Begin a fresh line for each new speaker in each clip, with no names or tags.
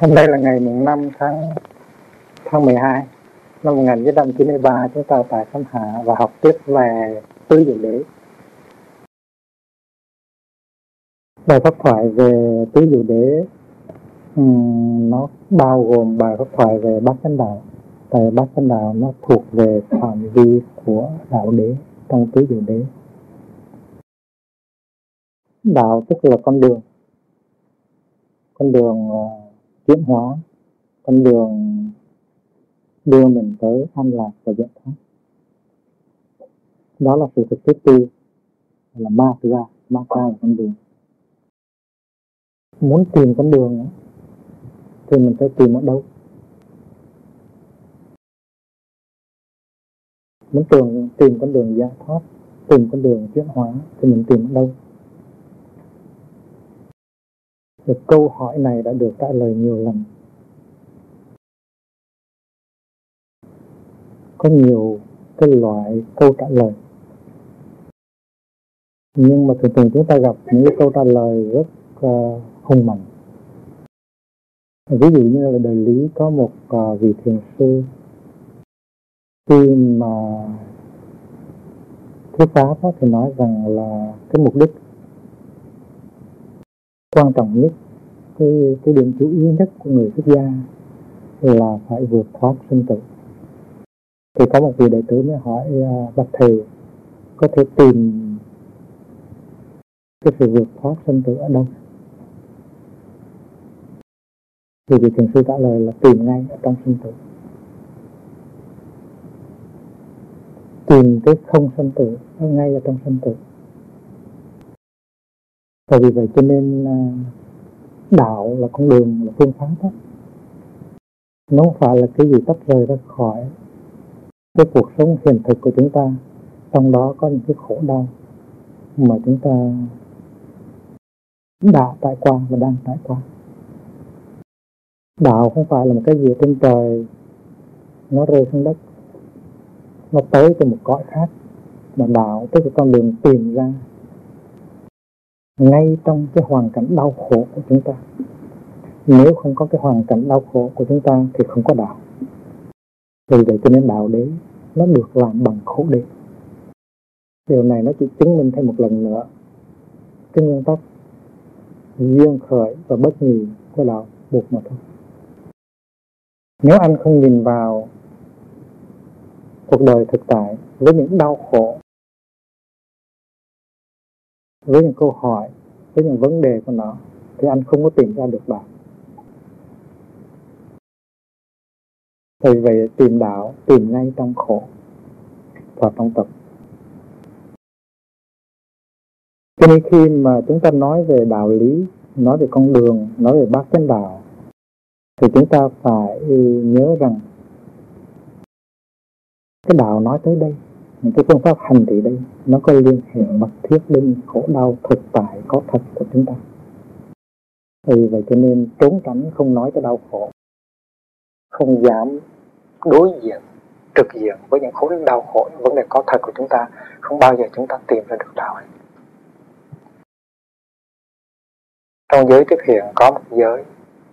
Hôm nay là ngày mùng 5 tháng tháng 12 năm 1993 chúng ta tại Khánh Hạ và học tiếp về tứ diệu đế. Bài pháp thoại về tứ diệu đế um, nó bao gồm bài pháp thoại về bát chánh đạo. Tại bát chánh đạo nó thuộc về phạm vi của đạo đế trong tứ diệu đế. Đạo tức là con đường, con đường ờ, uh, chuyển hóa con đường đưa mình tới an lạc và giải thoát đó là sự thực thứ tư là ma ra ma ra là con đường. Muốn tìm con đường thì mình phải tìm ở đâu? Muốn tìm tìm con đường giải thoát tìm con đường chuyển hóa thì mình tìm ở đâu? Thì câu hỏi này đã được trả lời nhiều lần. Có nhiều cái loại câu trả lời. Nhưng mà thường thường chúng ta gặp những cái câu trả lời rất à, uh, hung mạnh. Ví dụ như là đời lý có một uh, vị thiền sư. Khi mà thuyết pháp thì nói rằng là cái mục đích quan trọng nhất, cái cái điểm chú ý nhất của người xuất gia là phải vượt thoát sinh tử. Thì có một vị đệ tử mới hỏi à, bạch thầy, có thể tìm cái sự vượt thoát sinh tử ở đâu? Thì vị thiền sư trả lời là tìm ngay ở trong sinh tử. Tìm cái không sinh tử ngay ở trong sinh tử tại vì vậy cho nên đạo là con đường, là phương pháp đó. Nó không phải là cái gì tách rời ra khỏi cái cuộc sống hiện thực của chúng ta. Trong đó có những cái khổ đau mà chúng ta đã trải qua và đang trải qua. Đạo không phải là một cái gì trên trời nó rơi xuống đất, nó tới từ một cõi khác, mà đạo tức là con đường tìm ra ngay trong cái hoàn cảnh đau khổ của chúng ta. Nếu không có cái hoàn cảnh đau khổ của chúng ta thì không có đạo. Vì vậy cho nên đạo đế nó được làm bằng khổ đế. Điều này nó chỉ chứng minh thêm một lần nữa cái nguyên tắc duyên khởi và bất nhị của đạo buộc mà thôi. Nếu anh không nhìn vào cuộc đời thực tại với những đau khổ với những câu hỏi, với những vấn đề của nó, thì anh không có tìm ra được đạo vì vậy tìm đạo, tìm ngay trong khổ và trong tập. Cho nên khi mà chúng ta nói về đạo lý, nói về con đường, nói về bát chánh đạo, thì chúng ta phải nhớ rằng cái đạo nói tới đây những cái phương pháp hành trì đây nó có liên hệ mật thiết đến khổ đau thực tại có thật của chúng ta. Vì vậy cho nên trốn tránh không nói tới đau khổ. Không dám đối diện, trực diện với những khổ đau khổ, những vấn đề có thật của chúng ta. Không bao giờ chúng ta tìm ra được đạo ấy. trong giới tiếp hiện có một giới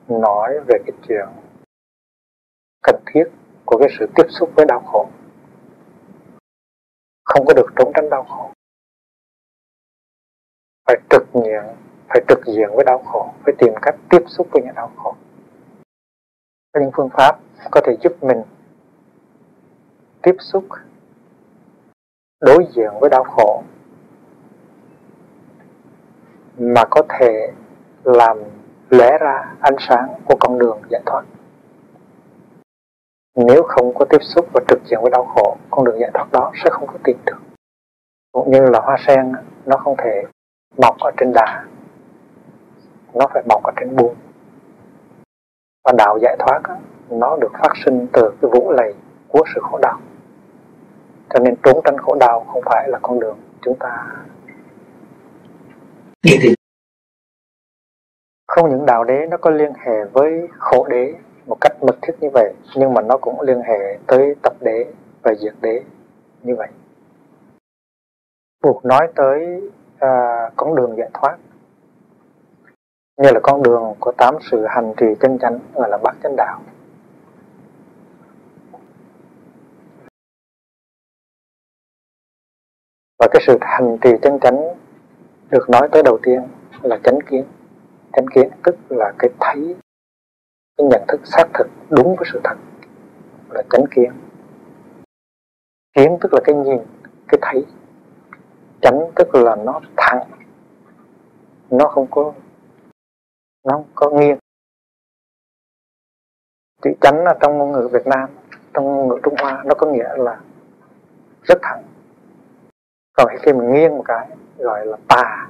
nói về cái chuyện cần thiết của cái sự tiếp xúc với đau khổ không có được trốn tránh đau khổ. Phải trực diện phải trực diện với đau khổ, phải tìm cách tiếp xúc với những đau khổ. Có những phương pháp có thể giúp mình tiếp xúc, đối diện với đau khổ, mà có thể làm lẽ ra ánh sáng của con đường giải thoát nếu không có tiếp xúc và trực diện với đau khổ, con đường giải thoát đó sẽ không có tìm được cũng như là hoa sen, nó không thể mọc ở trên đá nó phải mọc ở trên buông. Và đạo giải thoát nó được phát sinh từ cái vũ lầy của sự khổ đau. Cho nên trốn tránh khổ đau không phải là con đường chúng ta không những đạo đế nó có liên hệ với khổ đế một cách mật thiết như vậy nhưng mà nó cũng liên hệ tới tập đế và diệt đế như vậy. Buộc nói tới à, con đường giải thoát như là con đường của tám sự hành trì chân chánh gọi là bát chánh đạo. Và cái sự hành trì chân chánh được nói tới đầu tiên là chánh kiến. Chánh kiến tức là cái thấy cái nhận thức xác thực đúng với sự thật là chánh kiến. Kiến tức là cái nhìn, cái thấy. Chánh tức là nó thẳng, nó không có, nó không có nghiêng. Chữ chánh ở trong ngôn ngữ Việt Nam, trong ngôn ngữ Trung Hoa, nó có nghĩa là rất thẳng. Còn khi mình nghiêng một cái, gọi là tà.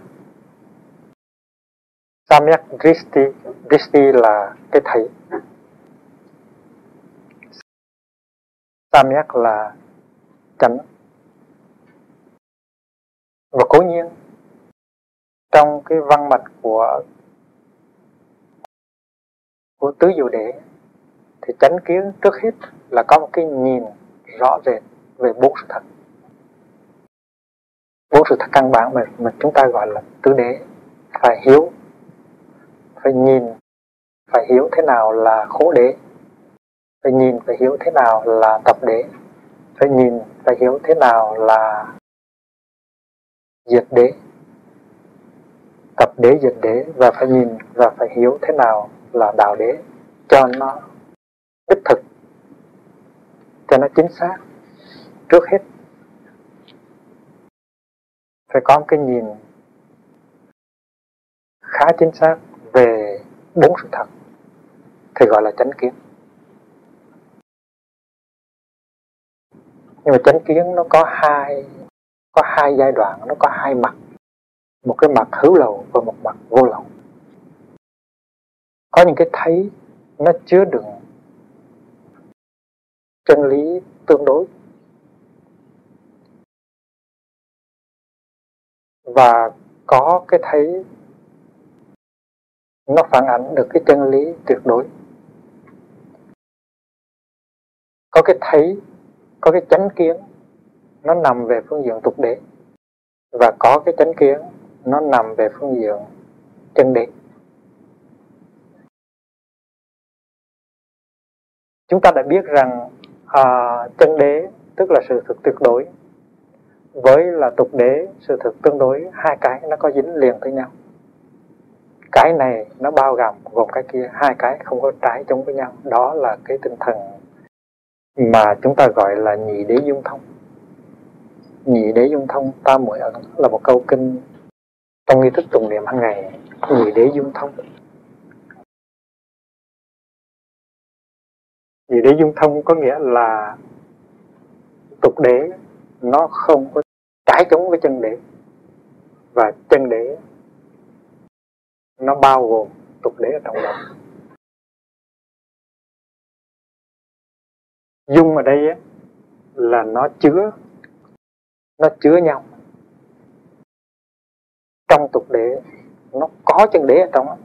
Samyak Dristi Dristi là cái thấy Samyak là chánh. Và cố nhiên trong cái văn mạch của của tứ diệu đế thì chánh kiến trước hết là có một cái nhìn rõ rệt về bốn sự thật. Bốn sự thật căn bản mà, mà chúng ta gọi là tứ đế phải hiểu phải nhìn, phải hiểu thế nào là khổ đế. Phải nhìn, phải hiểu thế nào là tập đế. Phải nhìn, phải hiểu thế nào là diệt đế. Tập đế, diệt đế và phải nhìn và phải hiểu thế nào là đạo đế. Cho nó đích thực, cho nó chính xác. Trước hết, phải có một cái nhìn khá chính xác đúng bốn sự thật thì gọi là chánh kiến. Nhưng mà chánh kiến nó có hai có hai giai đoạn, nó có hai mặt, một cái mặt hữu lậu và một mặt vô lậu. Có những cái thấy nó chứa đựng chân lý tương đối. Và có cái thấy nó phản ảnh được cái chân lý tuyệt đối. Có cái thấy có cái chánh kiến nó nằm về phương diện tục đế. Và có cái chánh kiến nó nằm về phương diện chân đế. Chúng ta đã biết rằng à, chân đế tức là sự thực tuyệt đối với là tục đế sự thực tương đối hai cái nó có dính liền với nhau cái này nó bao gồm gồm cái kia, hai cái không có trái chống với nhau. Đó là cái tinh thần mà chúng ta gọi là nhị đế dung thông. Nhị đế dung thông tam muội ẩn là một câu kinh trong nghi thức tụng niệm hàng ngày. Nhị đế dung thông. Nhị đế dung thông có nghĩa là tục đế, nó không có trái chống với chân đế. Và chân đế nó bao gồm tục đế ở trong đó. Dung ở đây á, là nó chứa nó chứa nhau. Trong tục đế nó có chân đế ở trong đó.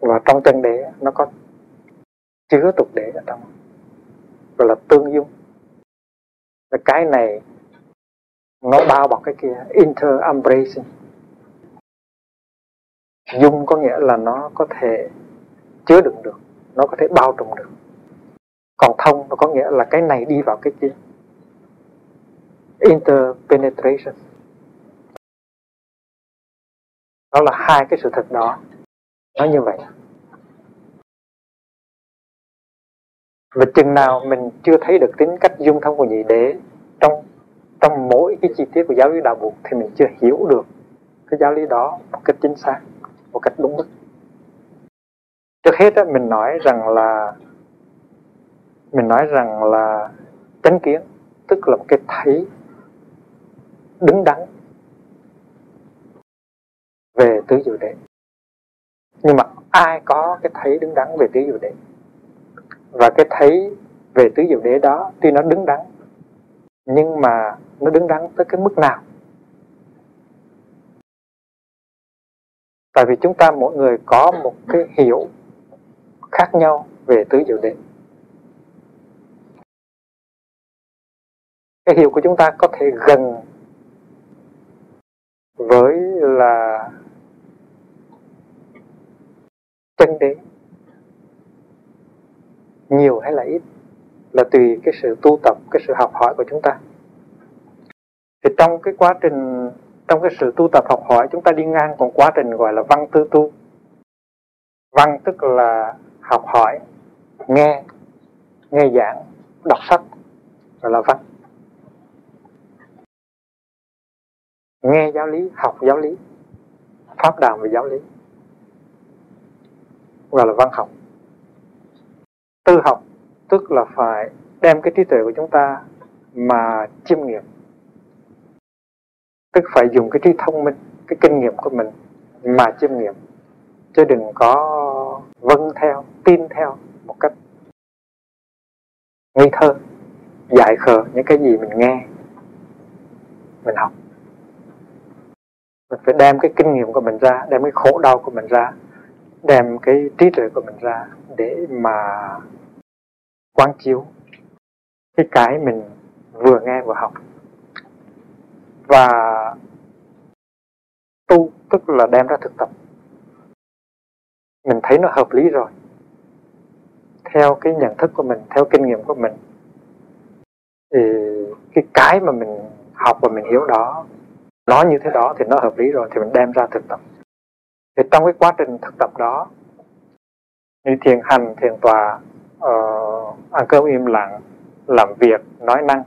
và trong chân đế nó có chứa tục đế ở trong. Gọi là tương dung. Và cái này nó bao bọc cái kia inter embracing dung có nghĩa là nó có thể chứa đựng được, nó có thể bao trùm được. Còn thông nó có nghĩa là cái này đi vào cái kia. Interpenetration. Đó là hai cái sự thật đó. Nó như vậy. Và chừng nào mình chưa thấy được tính cách dung thông của nhị đế, trong trong mỗi cái chi tiết của giáo lý đạo buộc thì mình chưa hiểu được cái giáo lý đó một cách chính xác một cách đúng mức. Trước hết á, mình nói rằng là mình nói rằng là chánh kiến tức là một cái thấy đứng đắn về tứ diệu đế. Nhưng mà ai có cái thấy đứng đắn về tứ diệu đế? Và cái thấy về tứ diệu đế đó tuy nó đứng đắn nhưng mà nó đứng đắn tới cái mức nào? tại vì chúng ta mỗi người có một cái hiểu khác nhau về tứ diệu đế. Cái hiểu của chúng ta có thể gần với là chân đế. Nhiều hay là ít là tùy cái sự tu tập, cái sự học hỏi của chúng ta. Thì trong cái quá trình trong cái sự tu tập học hỏi, chúng ta đi ngang còn quá trình gọi là văn tư tu. Văn tức là học hỏi, nghe nghe giảng, đọc sách, gọi là văn. Nghe giáo lý, học giáo lý, pháp đàm về giáo lý, gọi là văn học. Tư học tức là phải đem cái trí tuệ của chúng ta mà chiêm nghiệm tức phải dùng cái trí thông minh, cái kinh nghiệm của mình mà chiêm nghiệm. Chứ đừng có vâng theo, tin theo một cách nghi thơ, dại khờ những cái gì mình nghe, mình học. Mình phải đem cái kinh nghiệm của mình ra, đem cái khổ đau của mình ra, đem cái trí tuệ của mình ra để mà quán chiếu cái cái mình vừa nghe vừa học. Và tức là đem ra thực tập. Mình thấy nó hợp lý rồi. Theo cái nhận thức của mình theo kinh nghiệm của mình thì cái cái mà mình học và mình hiểu đó nói như thế đó thì nó hợp lý rồi thì mình đem ra thực tập. Thì trong cái quá trình thực tập đó như thiền hành thiền tòa uh, ăn cơm im lặng làm việc nói năng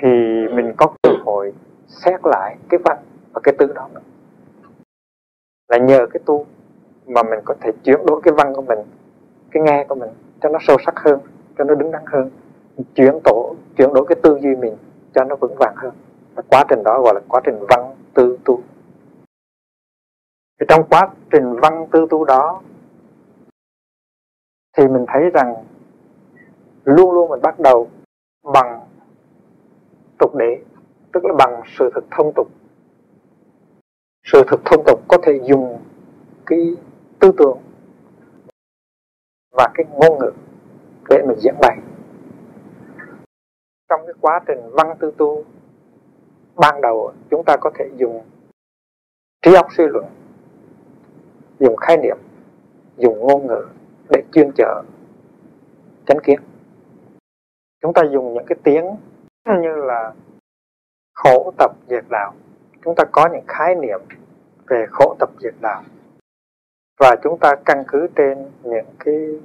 thì mình có cơ hội xét lại cái văn và cái tư đó. Là nhờ cái tu mà mình có thể chuyển đổi cái văn của mình, cái nghe của mình cho nó sâu sắc hơn, cho nó đứng đắn hơn. Chuyển tổ, chuyển đổi cái tư duy mình cho nó vững vàng hơn. Và quá trình đó gọi là quá trình văn tư tu. Thì trong quá trình văn tư tu đó, thì mình thấy rằng luôn luôn mình bắt đầu bằng tục đế tức là bằng sự thực thông tục sự thực thông tục có thể dùng cái tư tưởng và cái ngôn ngữ để mình diễn bày trong cái quá trình văn tư tu ban đầu, chúng ta có thể dùng trí óc suy luận, dùng khái niệm, dùng ngôn ngữ để chuyên trở, chánh kiến. Chúng ta dùng những cái tiếng như là khổ tập diệt đạo chúng ta có những khái niệm về khổ tập diệt đạo. Và chúng ta căn cứ trên những cái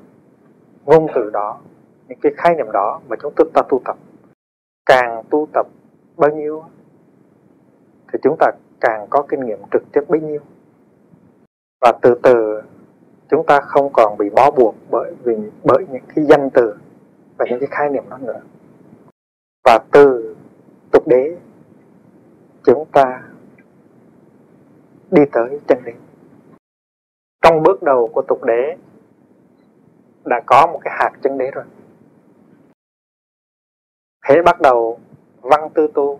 ngôn từ đó, những cái khái niệm đó mà chúng ta tu tập. Càng tu tập bao nhiêu thì chúng ta càng có kinh nghiệm trực tiếp bấy nhiêu. Và từ từ chúng ta không còn bị bó buộc bởi vì, bởi những cái danh từ và những cái khái niệm đó nữa. Và từ tục đế chúng ta đi tới chân lý. Trong bước đầu của tục đế đã có một cái hạt chân đế rồi. Thế bắt đầu văn tư tu.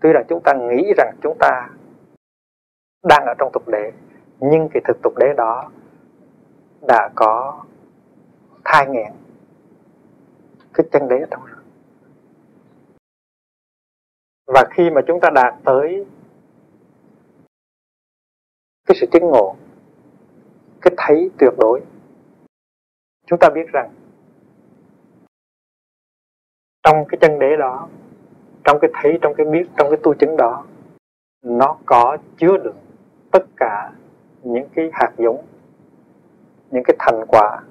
Tuy là chúng ta nghĩ rằng chúng ta đang ở trong tục đế, nhưng cái thực tục đế đó đã có thai nghẹn cái chân đế ở trong rồi và khi mà chúng ta đạt tới cái sự chứng ngộ, cái thấy tuyệt đối, chúng ta biết rằng trong cái chân đế đó, trong cái thấy, trong cái biết, trong cái tu chứng đó, nó có chứa được tất cả những cái hạt giống, những cái thành quả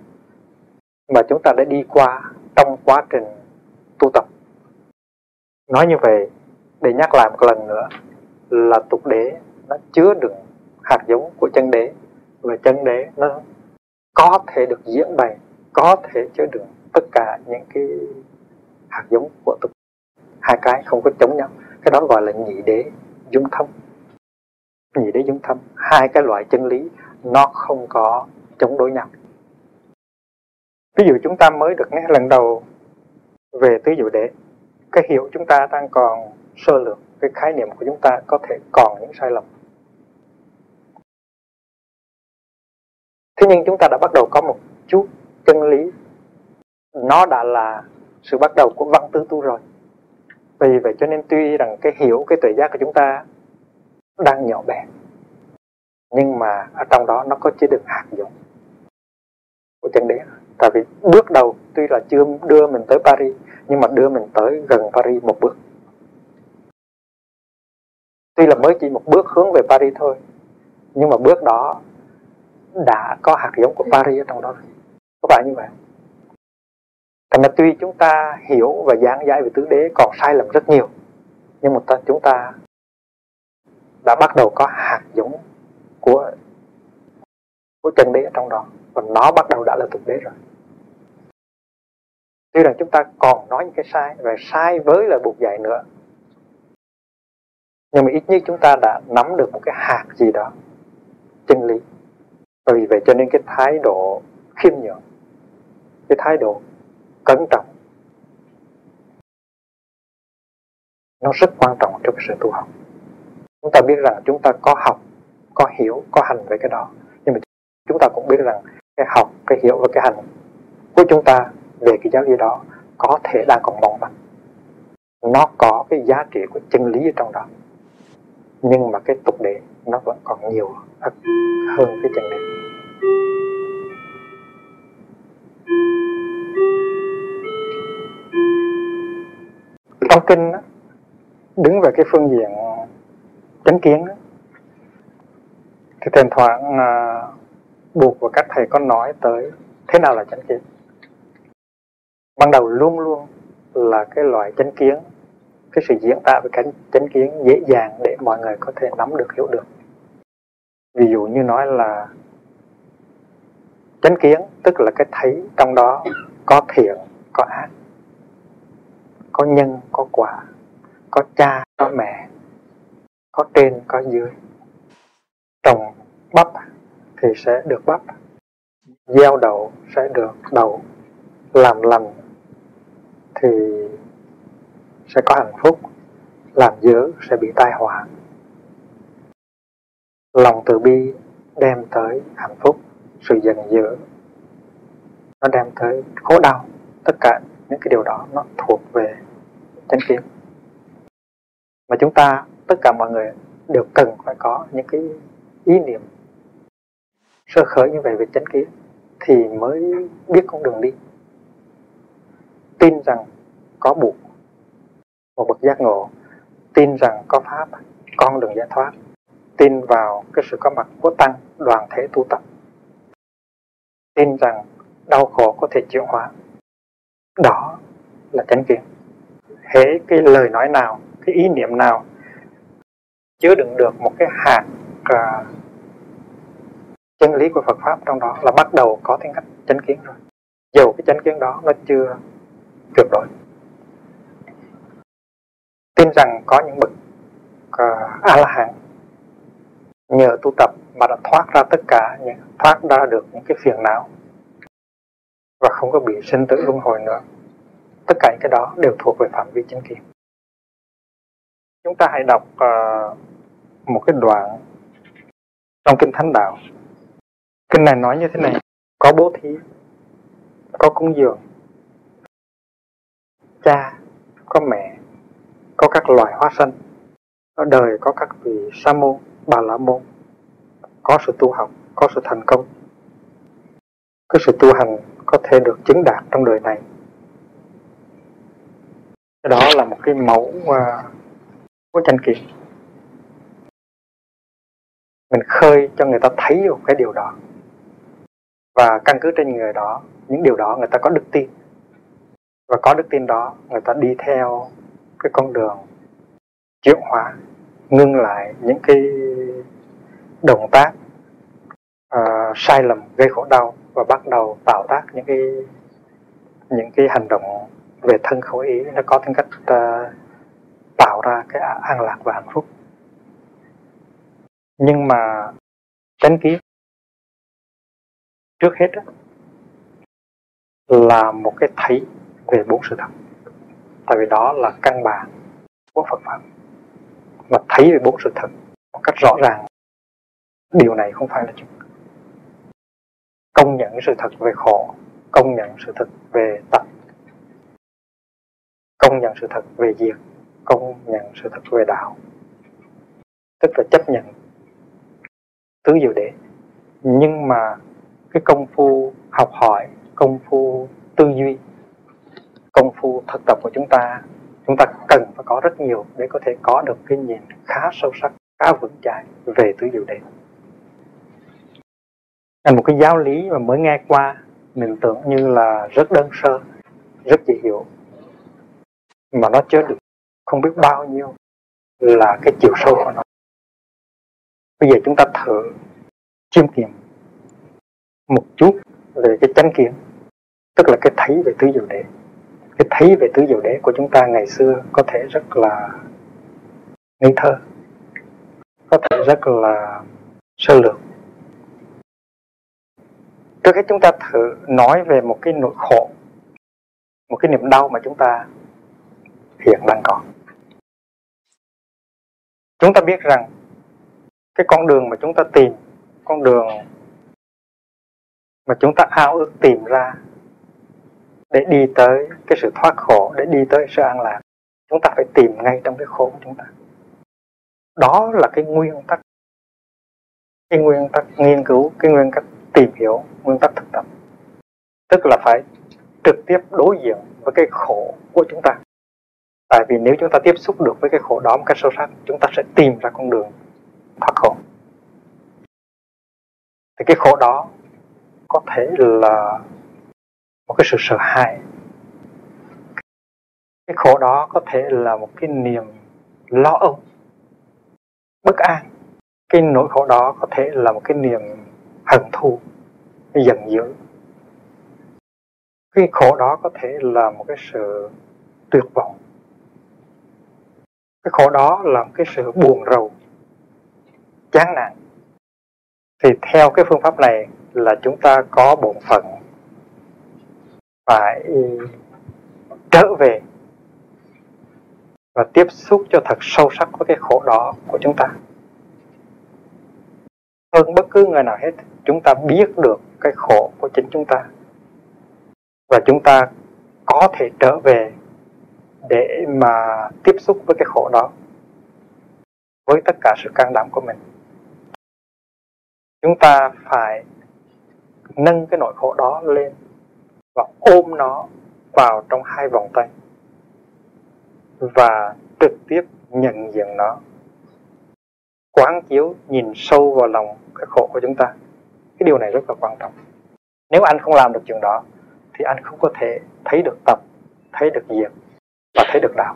mà chúng ta đã đi qua trong quá trình tu tập. Nói như vậy để nhắc lại một lần nữa, là tục đế nó chứa đựng hạt giống của chân đế. Và chân đế nó có thể được diễn bày, có thể chứa đựng tất cả những cái hạt giống của tục hai cái không có chống nhau. Cái đó gọi là nhị đế dung thông nhị đế dung thông hai cái loại chân lý nó không có chống đối nhau. Ví dụ chúng ta mới được nghe lần đầu về tứ diệu đế, cái hiểu chúng ta đang còn sơ lược, cái khái niệm của chúng ta có thể còn những sai lầm. Thế nhưng chúng ta đã bắt đầu có một chút chân lý. Nó đã là sự bắt đầu của văn tư tu rồi. Vì vậy cho nên tuy rằng cái hiểu, cái tuệ giác của chúng ta đang nhỏ bé, nhưng mà ở trong đó nó có chứa được hạt giống của chân đế
tại vì bước đầu tuy là chưa đưa mình tới Paris, nhưng mà đưa mình tới gần Paris một bước tuy là mới chỉ một bước hướng về Paris thôi, nhưng mà bước đó đã có hạt giống của Paris ở trong đó có phải như vậy? Thành ra tuy chúng ta hiểu và giảng giải về tứ đế còn sai lầm rất nhiều, nhưng mà chúng ta đã bắt đầu có hạt giống của của chân đế ở trong đó, và nó bắt đầu đã là thực đế rồi. Tuy rằng chúng ta còn nói những cái sai, và sai với lời buộc dạy nữa nhưng mà ít nhất chúng ta đã nắm được một cái hạt gì đó, chân lý. Và vì vậy cho nên cái thái độ khiêm nhường, cái thái độ cẩn trọng, nó rất quan trọng trong cái sự tu học. Chúng ta biết rằng chúng ta có học, có hiểu, có hành về cái đó. Nhưng mà chúng ta cũng biết rằng cái học, cái hiểu và cái hành của chúng ta về cái giáo lý đó có thể đang còn mong manh. Nó có cái giá trị của chân lý ở trong đó nhưng mà cái tục đệ nó vẫn còn nhiều hơn cái chân đế trong kinh đó, đứng về cái phương diện chánh kiến đó, thì thỉnh thoảng à, buộc và các thầy có nói tới thế nào là chánh kiến. Ban đầu luôn luôn là cái loại chánh kiến cái sự diễn tả về cái chánh kiến dễ dàng để mọi người có thể nắm được, hiểu được. Ví dụ như nói là chánh kiến, tức là cái thấy trong đó có thiện, có ác, có nhân, có quả, có cha, có mẹ, có trên, có dưới. Trồng bắp thì sẽ được bắp, gieo đậu sẽ được đậu, làm lành thì sẽ có hạnh phúc, làm dữ sẽ bị tai họa. Lòng từ bi đem tới hạnh phúc, sự giận dữ nó đem tới khổ đau. Tất cả những cái điều đó nó thuộc về chánh kiến. Mà chúng ta, tất cả mọi người đều cần phải có những cái ý niệm sơ khởi như vậy về chánh kiến thì mới biết con đường đi. Tin rằng có buộc một bậc giác ngộ tin rằng có pháp con đường giải thoát. Tin vào cái sự có mặt của tăng đoàn thể tu tập. Tin rằng đau khổ có thể chuyển hóa. Đó là chánh kiến. Hễ cái lời nói nào cái ý niệm nào chứa đựng được một cái hạt uh, chân lý của Phật pháp trong đó là bắt đầu có tính cách chánh kiến rồi. Dù cái chánh kiến đó nó chưa tuyệt đối tin rằng có những bậc à, uh, a la hán nhờ tu tập mà đã thoát ra tất cả những thoát ra được những cái phiền não và không có bị sinh tử luân hồi nữa. Tất cả những cái đó đều thuộc về phạm vi chánh kiến. Chúng ta hãy đọc uh, một cái đoạn trong kinh thánh đạo. Kinh này nói như thế này có bố thí có cúng dường cha có mẹ có các loài hóa sanh ở đời có các vị sa môn bà la môn. Có sự tu học có sự thành công. Cái sự tu hành có thể được chứng đạt trong đời này. Cái đó là một cái mẫu uh, của tranh kiện mình khơi cho người ta thấy được cái điều đó. Và căn cứ trên người đó những điều đó người ta có đức tin. Và có đức tin đó người ta đi theo cái con đường chuyển hóa ngưng lại những cái động tác uh, sai lầm gây khổ đau và bắt đầu tạo tác những cái những cái hành động về thân khẩu ý. Nó có tính cách uh, tạo ra cái an lạc và hạnh phúc. Nhưng mà chánh kiến trước hết đó, là một cái thấy về bốn sự thật tại vì đó là căn bản của Phật pháp. Và thấy về bốn sự thật một cách rõ ràng, điều này không phải là chuyện công nhận sự thật về khổ, công nhận sự thật về tập công nhận sự thật về diệt, công nhận sự thật về đạo. Tức là chấp nhận tứ diệu đế. Nhưng mà cái công phu học hỏi, công phu tư duy công phu thực tập của chúng ta chúng ta cần phải có rất nhiều để có thể có được cái nhìn khá sâu sắc, khá vững chãi về tứ diệu đế. Là một cái giáo lý mà mới nghe qua, mình tưởng như là rất đơn sơ, rất dễ hiểu. Mà nó chứa được không biết bao nhiêu là cái chiều sâu của nó. Bây giờ chúng ta thử chiêm nghiệm một chút về cái chánh kiến, tức là cái thấy về tứ diệu đế cái thấy về tứ diệu đế của chúng ta ngày xưa có thể rất là ngây thơ, có thể rất là sơ lược. Trước hết chúng ta thử nói về một cái nỗi khổ, một cái niềm đau mà chúng ta hiện đang có. Chúng ta biết rằng cái con đường mà chúng ta tìm, con đường mà chúng ta ao ước tìm ra để đi tới cái sự thoát khổ, để đi tới sự an lạc. Chúng ta phải tìm ngay trong cái khổ của chúng ta. Đó là cái nguyên tắc. Cái nguyên tắc nghiên cứu, cái nguyên tắc tìm hiểu, nguyên tắc thực tập. Tức là phải trực tiếp đối diện với cái khổ của chúng ta. Tại vì nếu chúng ta tiếp xúc được với cái khổ đó một cách sâu sắc, chúng ta sẽ tìm ra con đường thoát khổ. Thì cái khổ đó có thể là một cái sự sợ hãi. Cái khổ đó có thể là một cái niềm lo âu, bất an. Cái nỗi khổ đó có thể là một cái niềm hận thù giận dữ. Cái khổ đó có thể là một cái sự tuyệt vọng. Cái khổ đó là một cái sự buồn rầu, chán nản. Thì theo cái phương pháp này là chúng ta có bổn phận phải trở về và tiếp xúc cho thật sâu sắc với cái khổ đó của chúng ta. Hơn bất cứ người nào hết, chúng ta biết được cái khổ của chính chúng ta. Và chúng ta có thể trở về để mà tiếp xúc với cái khổ đó, với tất cả sự can đảm của mình. Chúng ta phải nâng cái nỗi khổ đó lên và ôm nó vào trong hai vòng tay và trực tiếp nhận diện nó. Quán chiếu nhìn sâu vào lòng cái khổ của chúng ta. Cái điều này rất là quan trọng. Nếu anh không làm được chuyện đó, thì anh không có thể thấy được tập thấy được diệt và thấy được đạo.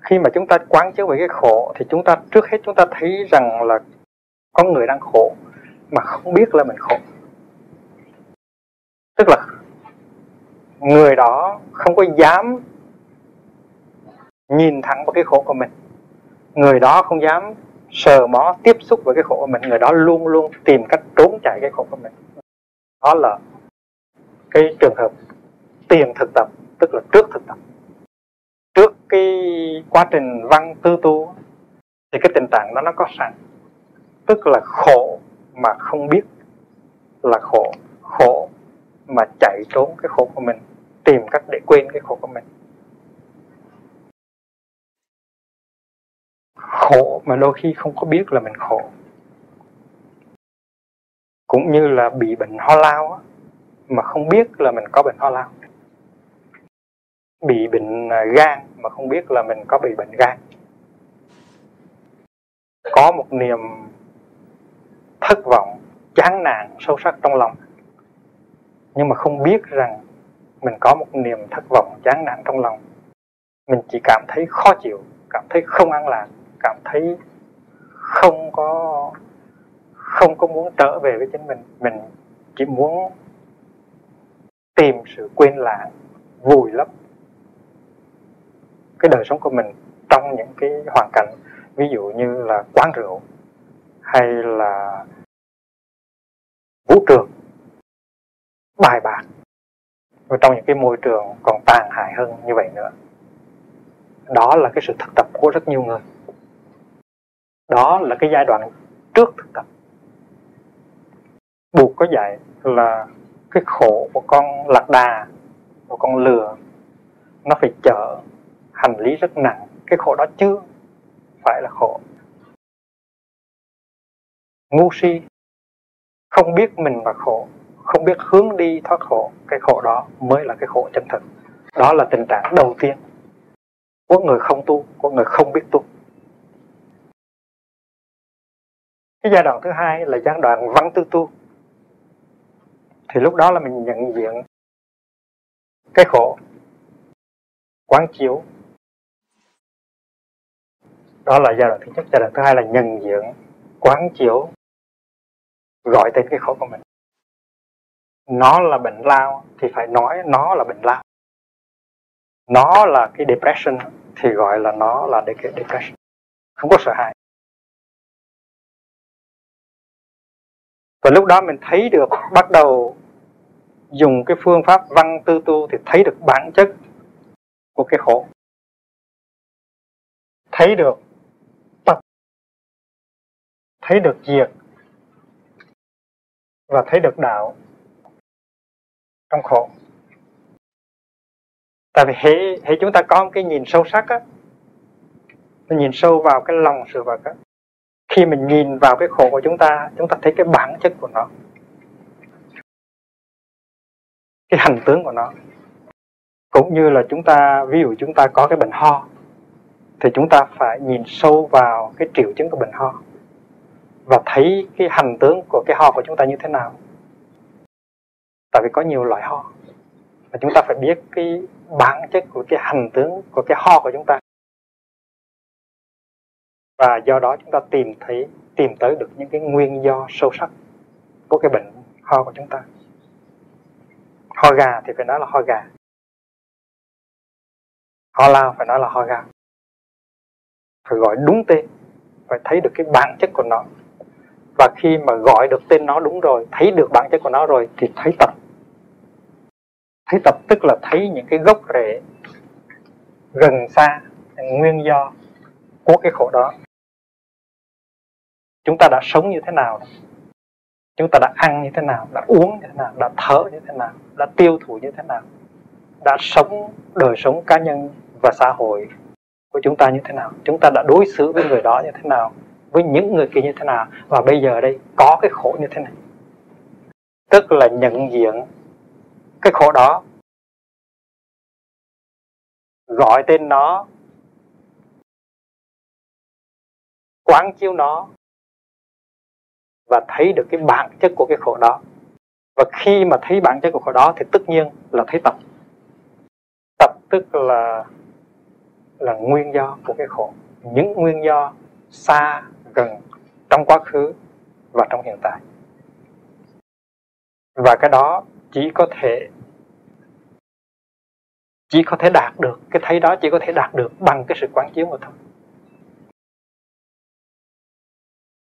Khi mà chúng ta quán chiếu về cái khổ, thì chúng ta, trước hết chúng ta thấy rằng là có người đang khổ mà không biết là mình khổ tức là người đó không có dám nhìn thẳng vào cái khổ của mình. Người đó không dám sờ mó tiếp xúc với cái khổ của mình. Người đó luôn luôn tìm cách trốn chạy cái khổ của mình. Đó là cái trường hợp tiền thực tập, tức là trước thực tập. Trước cái quá trình văn tư tu, thì cái tình trạng đó nó có sẵn. Tức là khổ mà không biết là khổ. Khổ mà chạy trốn cái khổ của mình, tìm cách để quên cái khổ của mình. Khổ mà đôi khi không có biết là mình khổ. Cũng như là bị bệnh ho lao mà không biết là mình có bệnh ho lao bị bệnh à, gan mà không biết là mình có bị bệnh gan. Có một niềm thất vọng, chán nản, sâu sắc trong lòng nhưng mà không biết rằng mình có một niềm thất vọng, chán nản trong lòng. Mình chỉ cảm thấy khó chịu, cảm thấy không an lạc, cảm thấy không có không có muốn trở về với chính mình. Mình chỉ muốn tìm sự quên lãng, vùi lấp cái đời sống của mình trong những cái hoàn cảnh, ví dụ như là quán rượu hay là vũ trường bài bạc và trong những cái môi trường còn tàn hại hơn như vậy nữa. Đó là cái sự thực tập của rất nhiều người. Đó là cái giai đoạn trước thực tập. Buộc có dạy là cái khổ của con lạc đà, của con lừa, nó phải chở hành lý rất nặng. Cái khổ đó chưa phải là khổ. Ngu si, không biết mình là khổ không biết hướng đi thoát khổ, cái khổ đó mới là cái khổ chân thực đó là tình trạng đầu tiên. Của người không tu của người không biết tu. Cái giai đoạn thứ hai là giai đoạn văn tư tu. Thì lúc đó là mình nhận diện cái khổ quán chiếu. Đó là giai đoạn thứ nhất. Giai đoạn thứ hai là nhận diện quán chiếu, gọi tên cái khổ của mình nó là bệnh lao thì phải nói nó là bệnh lao. Nó là cái depression thì gọi là nó là depression. Không có sợ hãi. Và lúc đó mình thấy được, bắt đầu dùng cái phương pháp văn tư tu thì thấy được bản chất của cái khổ. Thấy được tập. Thấy được diệt. Và thấy được đạo trong khổ. Tại vì hệ, hệ chúng ta có một cái nhìn sâu sắc á mình nhìn sâu vào cái lòng sự vật á. Khi mình nhìn vào cái khổ của chúng ta chúng ta thấy cái bản chất của nó cái hành tướng của nó. Cũng như là chúng ta ví dụ chúng ta có cái bệnh ho thì chúng ta phải nhìn sâu vào cái triệu chứng của bệnh ho và thấy cái hành tướng của cái ho của chúng ta như thế nào tại vì có nhiều loại ho. Và chúng ta phải biết cái bản chất của cái hành tướng, của cái ho của chúng ta. Và do đó chúng ta tìm thấy, tìm tới được những cái nguyên do sâu sắc của cái bệnh ho của chúng ta. Ho gà thì phải nói là ho gà. Ho lao phải nói là ho gà. Phải gọi đúng tên, phải thấy được cái bản chất của nó và khi mà gọi được tên nó đúng rồi, thấy được bản chất của nó rồi thì thấy tập. Thấy tập tức là thấy những cái gốc rễ gần xa, nguyên do của cái khổ đó. Chúng ta đã sống như thế nào? Chúng ta đã ăn như thế nào? Đã uống như thế nào? Đã thở như thế nào? Đã tiêu thụ như thế nào? Đã sống đời sống cá nhân và xã hội của chúng ta như thế nào? Chúng ta đã đối xử với người đó như thế nào? Với những người kia như thế nào. Và bây giờ đây, có cái khổ như thế này. Tức là nhận diện cái khổ đó, gọi tên nó, quán chiếu nó, và thấy được cái bản chất của cái khổ đó. Và khi mà thấy bản chất của khổ đó thì tất nhiên là thấy tập. Tập tức là là nguyên do của cái khổ. Những nguyên do xa gần trong quá khứ và trong hiện tại. Và cái đó chỉ có thể, chỉ có thể đạt được, cái thấy đó chỉ có thể đạt được bằng cái sự quán chiếu mà thôi.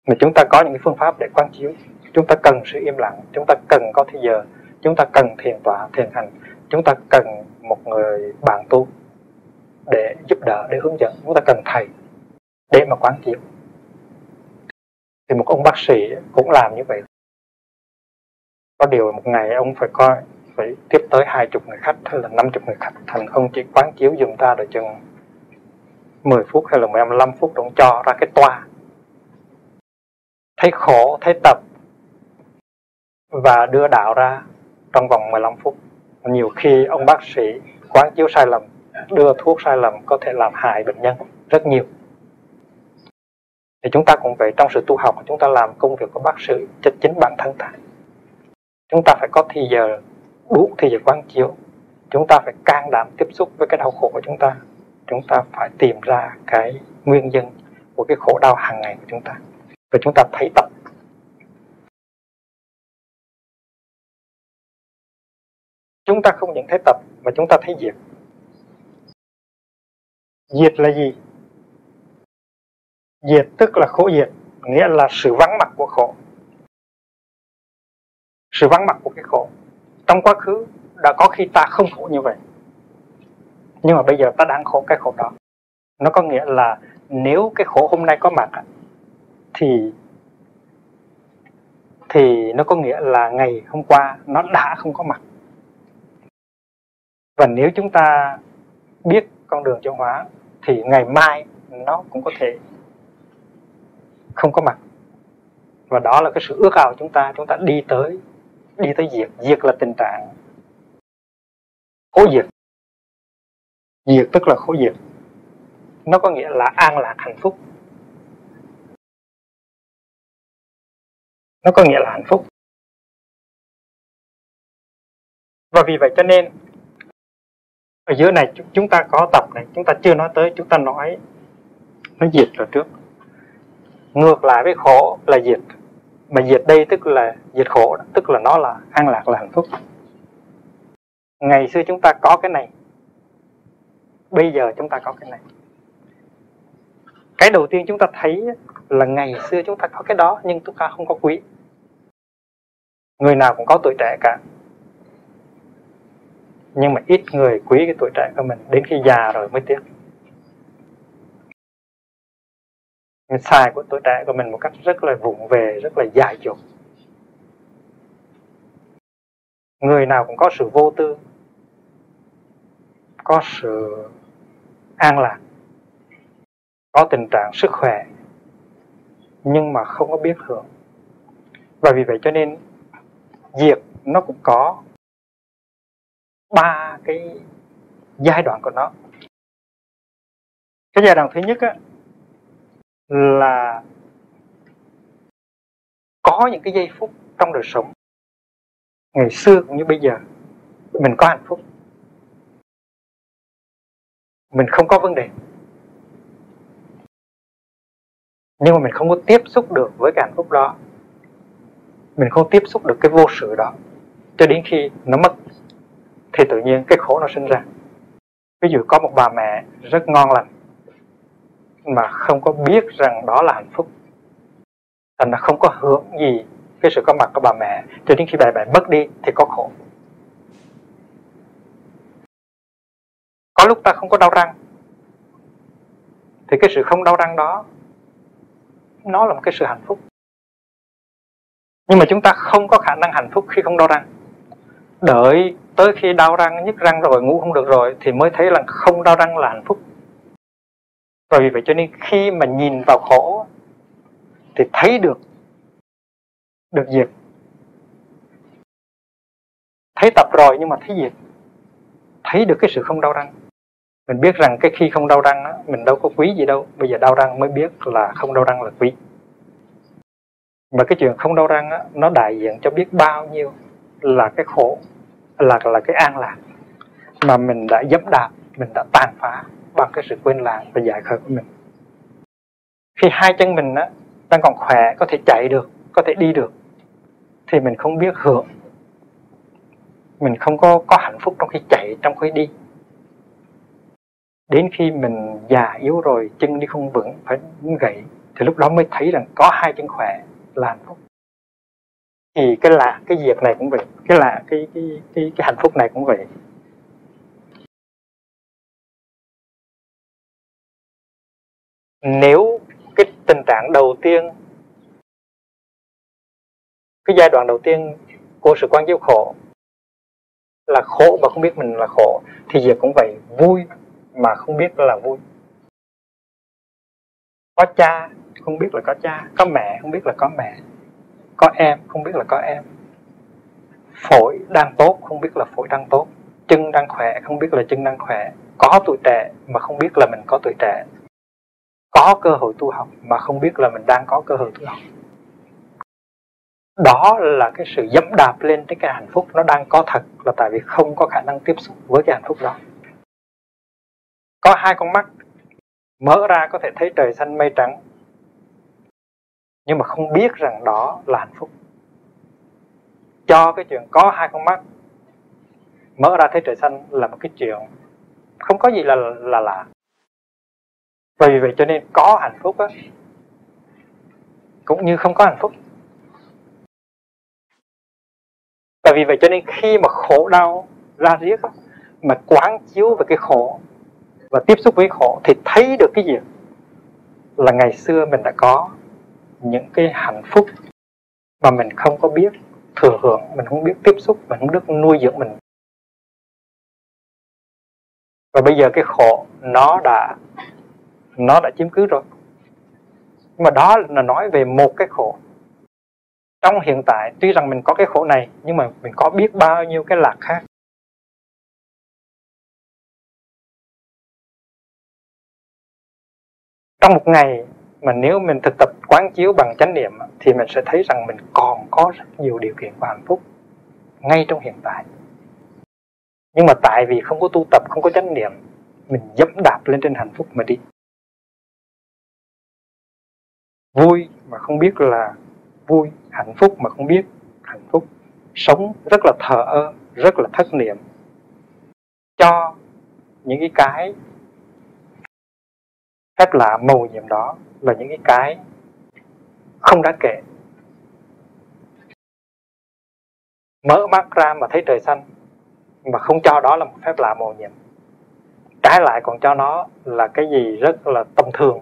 Mà chúng ta có những phương pháp để quán chiếu. Chúng ta cần sự im lặng, chúng ta cần có thời giờ, chúng ta cần thiền tọa, thiền hành. Chúng ta cần một người bạn tu để giúp đỡ, để hướng dẫn. Chúng ta cần thầy để mà quán chiếu thì một ông bác sĩ cũng làm như vậy. Có điều một ngày ông phải coi, phải tiếp tới hai chục người khách hay là năm chục người khách. Thành ông chỉ quán chiếu dùng ta được chừng 10 phút hay là 15 phút ông cho ra cái toa. Thấy khổ, thấy tập và đưa đạo ra trong vòng 15 phút. Nhiều khi ông bác sĩ quán chiếu sai lầm, đưa thuốc sai lầm có thể làm hại bệnh nhân rất nhiều thì chúng ta cũng vậy trong sự tu học, chúng ta làm công việc của bác sĩ cho chính bản thân ta. Chúng ta phải có thì giờ, đủ thì giờ quán chiếu. Chúng ta phải can đảm tiếp xúc với cái đau khổ của chúng ta. Chúng ta phải tìm ra cái nguyên nhân của cái khổ đau hàng ngày của chúng ta. Và chúng ta thấy tập. Chúng ta không những thấy tập mà chúng ta thấy diệt. Diệt là gì? Diệt tức là khổ diệt, nghĩa là sự vắng mặt của khổ. Sự vắng mặt của cái khổ. Trong quá khứ đã có khi ta không khổ như vậy. Nhưng mà bây giờ ta đang khổ cái khổ đó. Nó có nghĩa là nếu cái khổ hôm nay có mặt thì thì nó có nghĩa là ngày hôm qua nó đã không có mặt. Và nếu chúng ta biết con đường chuyển hóa, thì ngày mai nó cũng có thể không có mặt. Và đó là cái sự ước ao chúng ta. Chúng ta đi tới đi tới diệt. Diệt là tình trạng khổ diệt. Diệt tức là khổ diệt. Nó có nghĩa là an lạc hạnh phúc. Nó có nghĩa là hạnh phúc. Và vì vậy cho nên, ở dưới này chúng ta có tập này. Chúng ta chưa nói tới, chúng ta nói nó diệt rồi trước ngược lại với khổ là diệt. Mà diệt đây tức là diệt khổ tức là nó là an lạc, là hạnh phúc. Ngày xưa chúng ta có cái này, bây giờ chúng ta có cái này. Cái đầu tiên chúng ta thấy là ngày xưa chúng ta có cái đó, nhưng chúng ta không có quý. Người nào cũng có tuổi trẻ cả. Nhưng mà ít người quý cái tuổi trẻ của mình, đến khi già rồi mới tiếc. Sai của tuổi trẻ của mình một cách rất là vụng về rất là dài dột. Người nào cũng có sự vô tư có sự an lạc có tình trạng sức khỏe nhưng mà không có biết hưởng. Và vì vậy cho nên diệt nó cũng có ba cái giai đoạn của nó. Cái giai đoạn thứ nhất á, là có những cái giây phút trong đời sống. Ngày xưa cũng như bây giờ, mình có hạnh phúc. Mình không có vấn đề. Nhưng mà mình không có tiếp xúc được với cái hạnh phúc đó. Mình không tiếp xúc được cái vô sự đó. Cho đến khi nó mất, thì tự nhiên cái khổ nó sinh ra. Ví dụ có một bà mẹ rất ngon lành mà không có biết rằng đó là hạnh phúc. Thành là không có hưởng gì cái sự có mặt của bà mẹ. Cho đến khi bà mẹ mất đi thì có khổ. Có lúc ta không có đau răng, thì cái sự không đau răng đó, nó là một cái sự hạnh phúc. Nhưng mà chúng ta không có khả năng hạnh phúc khi không đau răng. Đợi tới khi đau răng, nhức răng rồi, ngủ không được rồi, thì mới thấy là không đau răng là hạnh phúc và vì vậy cho nên khi mà nhìn vào khổ thì thấy được được diệt. Thấy tập rồi nhưng mà thấy diệt. Thấy được cái sự không đau răng. Mình biết rằng cái khi không đau răng á, mình đâu có quý gì đâu. Bây giờ đau răng mới biết là không đau răng là quý. Mà cái chuyện không đau răng á, nó đại diện cho biết bao nhiêu là cái khổ là là cái an lạc. Mà mình đã dẫm đạp mình đã tàn phá bằng cái sự quên lãng và giải khởi của mình. Khi hai chân mình á, đang còn khỏe có thể chạy được có thể đi được thì mình không biết hưởng. Mình không có có hạnh phúc trong khi chạy trong khi đi. Đến khi mình già yếu rồi chân đi không vững phải gãy thì lúc đó mới thấy rằng có hai chân khỏe là hạnh phúc. Thì cái lạ cái việc này cũng vậy cái lạ cái cái cái cái hạnh phúc này cũng vậy. Nếu cái tình trạng đầu tiên, cái giai đoạn đầu tiên của sự quan chiếu khổ là khổ mà không biết mình là khổ, thì việc cũng vậy, vui mà không biết là vui. Có cha không biết là có cha, có mẹ không biết là có mẹ, có em không biết là có em. Phổi đang tốt không biết là phổi đang tốt, chân đang khỏe không biết là chân đang khỏe, có tuổi trẻ mà không biết là mình có tuổi trẻ có cơ hội tu học mà không biết là mình đang có cơ hội tu học. Đó là cái sự dẫm đạp lên cái hạnh phúc nó đang có thật là tại vì không có khả năng tiếp xúc với cái hạnh phúc đó. Có hai con mắt mở ra có thể thấy trời xanh mây trắng, nhưng mà không biết rằng đó là hạnh phúc. Cho cái chuyện có hai con mắt mở ra thấy trời xanh là một cái chuyện không có gì là là lạ và vì vậy cho nên có hạnh phúc á, cũng như không có hạnh phúc. Và vì vậy cho nên khi mà khổ đau ra riết mà quán chiếu về cái khổ và tiếp xúc với khổ thì thấy được cái gì? Là ngày xưa mình đã có những cái hạnh phúc mà mình không có biết, thừa hưởng, mình không biết tiếp xúc, mình không biết nuôi dưỡng mình. Và bây giờ cái khổ nó đã nó đã chiếm cứ rồi. Nhưng mà đó là nói về một cái khổ. Trong hiện tại, tuy rằng mình có cái khổ này, nhưng mà mình có biết bao nhiêu cái lạc khác. Trong một ngày mà nếu mình thực tập quán chiếu bằng chánh niệm thì mình sẽ thấy rằng mình còn có rất nhiều điều kiện của hạnh phúc ngay trong hiện tại. Nhưng mà tại vì không có tu tập, không có chánh niệm, mình dẫm đạp lên trên hạnh phúc mà đi vui mà không biết là vui, hạnh phúc mà không biết hạnh phúc. Sống rất là thờ ơ, rất là thất niệm. Cho những cái cái phép lạ màu nhiệm đó là những cái cái không đáng kể. Mở mắt ra mà thấy trời xanh mà không cho đó là một phép lạ màu nhiệm. Trái lại còn cho nó là cái gì rất là tầm thường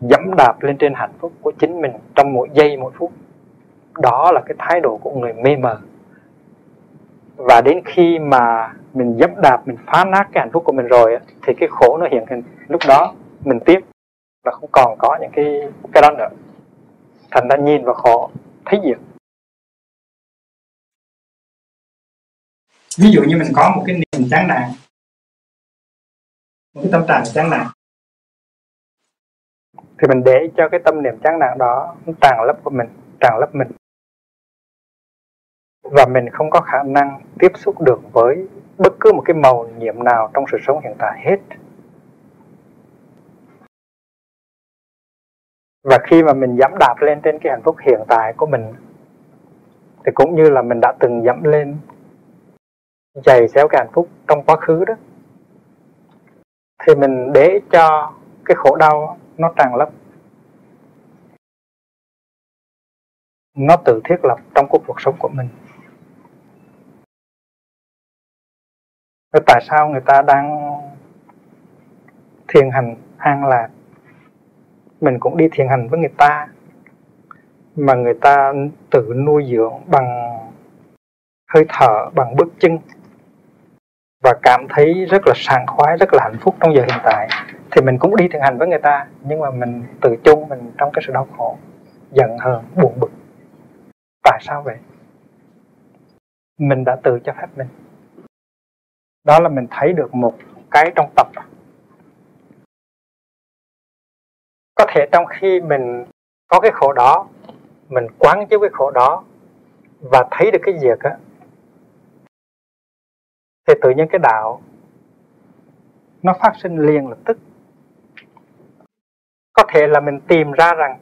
dẫm đạp lên trên hạnh phúc của chính mình trong mỗi giây, mỗi phút. Đó là cái thái độ của người mê mờ. Và đến khi mà mình dẫm đạp, mình phá nát cái hạnh phúc của mình rồi thì cái khổ nó hiện hình lúc đó, mình tiếp là không còn có những cái cái đó nữa. Thành ra nhìn vào khổ, thấy gì ví dụ như mình có một cái niềm chán nản, một cái tâm trạng chán nản thì mình để cho cái tâm niệm chán nản đó tràn lấp của mình, tràn lấp mình. Và mình không có khả năng tiếp xúc được với bất cứ một cái màu nhiệm nào trong sự sống hiện tại hết. Và khi mà mình dẫm đạp lên trên cái hạnh phúc hiện tại của mình, thì cũng như là mình đã từng dẫm lên, giày xéo cái hạnh phúc trong quá khứ đó, thì mình để cho cái khổ đau nó tràn lấp. Nó tự thiết lập trong cuộc sống của mình. Rồi tại sao người ta đang thiền hành an lạc? Mình cũng đi thiền hành với người ta, mà người ta tự nuôi dưỡng bằng hơi thở, bằng bước chân và cảm thấy rất là sảng khoái, rất là hạnh phúc trong giờ hiện tại. Thì mình cũng đi thực hành với người ta, nhưng mà mình tự chung, mình trong cái sự đau khổ, giận hờn, buồn bực. Tại sao vậy? Mình đã tự cho phép mình. Đó là mình thấy được một cái trong tập. Có thể trong khi mình có cái khổ đó, mình quán chiếu cái khổ đó và thấy được cái việc á thì tự nhiên cái đạo, nó phát sinh liền lập tức. Có thể là mình tìm ra rằng